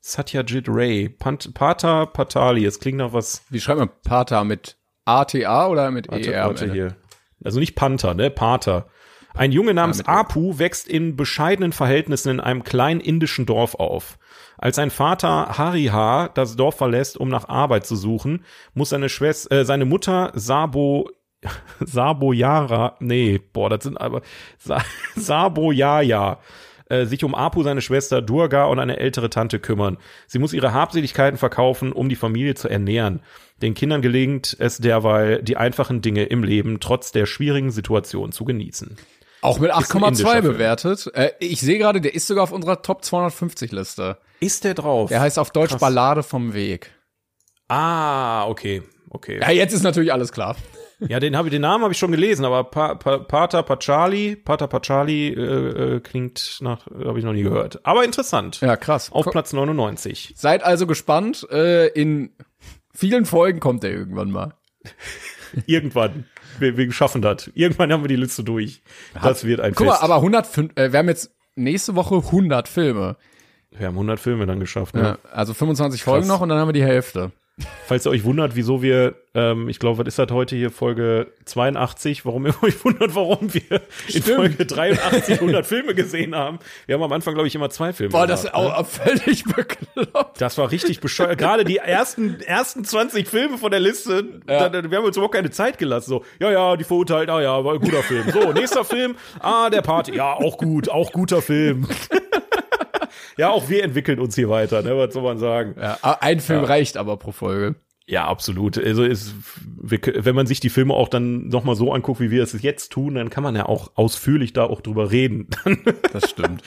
Satyajit Ray. Pant, Pater Patali es klingt nach was Wie schreibt man Pater mit ATA oder mit Warte, ER? warte hier. Also nicht Panther, ne? Pater. Ein Junge namens mit- Apu wächst in bescheidenen Verhältnissen in einem kleinen indischen Dorf auf. Als sein Vater Hariha das Dorf verlässt, um nach Arbeit zu suchen, muss seine Schwester, äh, seine Mutter Sabo Sabo Yara, nee, boah, das sind aber Sa Sabo Yaya, äh, sich um Apu, seine Schwester Durga und eine ältere Tante kümmern. Sie muss ihre Habseligkeiten verkaufen, um die Familie zu ernähren. Den Kindern gelingt es derweil, die einfachen Dinge im Leben trotz der schwierigen Situation zu genießen. Auch mit ein 8,2 indischer Film. bewertet. Äh, ich sehe gerade, der ist sogar auf unserer Top 250 Liste. Ist der drauf? Der heißt auf Deutsch Krass. Ballade vom Weg. ah, okay, okay. Ja, jetzt ist natürlich alles klar. Ja, den habe ich, den Namen habe ich schon gelesen, aber pa, pa, Pater Pachali, Pater Pachali äh, äh, klingt nach, habe ich noch nie gehört. Aber interessant. Ja, krass. Auf Ko- Platz 99. Seid also gespannt. Äh, in vielen Folgen kommt der irgendwann mal. Irgendwann. Wir, wir schaffen das. Irgendwann haben wir die Liste durch. Das wird ein Guck Fest. mal, aber 105, äh, wir haben jetzt nächste Woche 100 Filme. wir haben 100 Filme dann geschafft. Ne? Ja, also 25 Folgen noch und dann haben wir die Hälfte. Falls ihr euch wundert, wieso wir, ähm, ich glaube, was ist das heute hier, Folge 82, warum ihr euch wundert, warum wir in Folge 83 100 Filme gesehen haben. Wir haben am Anfang, glaube ich, immer zwei Filme Boah, das ist gehabt, ne? auch völlig bekloppt. Das war richtig bescheuert. Gerade die ersten, ersten 20 Filme von der Liste, da, da, wir haben uns überhaupt keine Zeit gelassen. So, ja, ja, die verurteilt, ah ja, war ein guter Film. So, nächster Film, ah, der Party, ja, auch gut, auch guter Film. ja, auch wir entwickeln uns hier weiter, ne, was soll man sagen? Ja, ein Film reicht aber pro Folge. Ja, absolut. Also ist, wenn man sich die Filme auch dann noch mal so anguckt, wie wir es jetzt tun, dann kann man ja auch ausführlich da auch drüber reden. Das stimmt.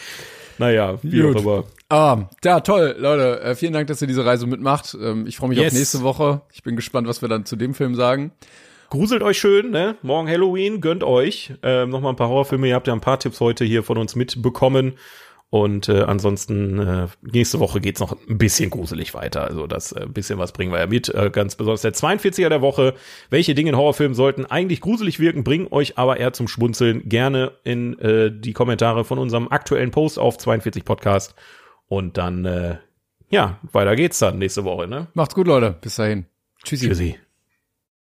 Naja, wie Gut. auch immer. Ah, ja, toll, Leute. Äh, vielen Dank, dass ihr diese Reise mitmacht. Ähm, ich freue mich Yes. auf nächste Woche. Ich bin gespannt, was wir dann zu dem Film sagen. Gruselt euch schön, ne? Morgen Halloween, gönnt euch. Ähm, Nochmal ein paar Horrorfilme. Ihr habt ja ein paar Tipps heute hier von uns mitbekommen. Und äh, ansonsten, äh, nächste Woche geht's noch ein bisschen gruselig weiter. Also das äh, bisschen was bringen wir ja mit. Äh, ganz besonders der 42er der Woche. Welche Dinge in Horrorfilmen sollten eigentlich gruselig wirken, bringen euch aber eher zum Schmunzeln. Gerne in äh, die Kommentare von unserem aktuellen Post auf 42 Podcast. Und dann, äh, ja, weiter geht's dann nächste Woche, ne? Macht's gut, Leute. Bis dahin. Tschüssi. Tschüssi.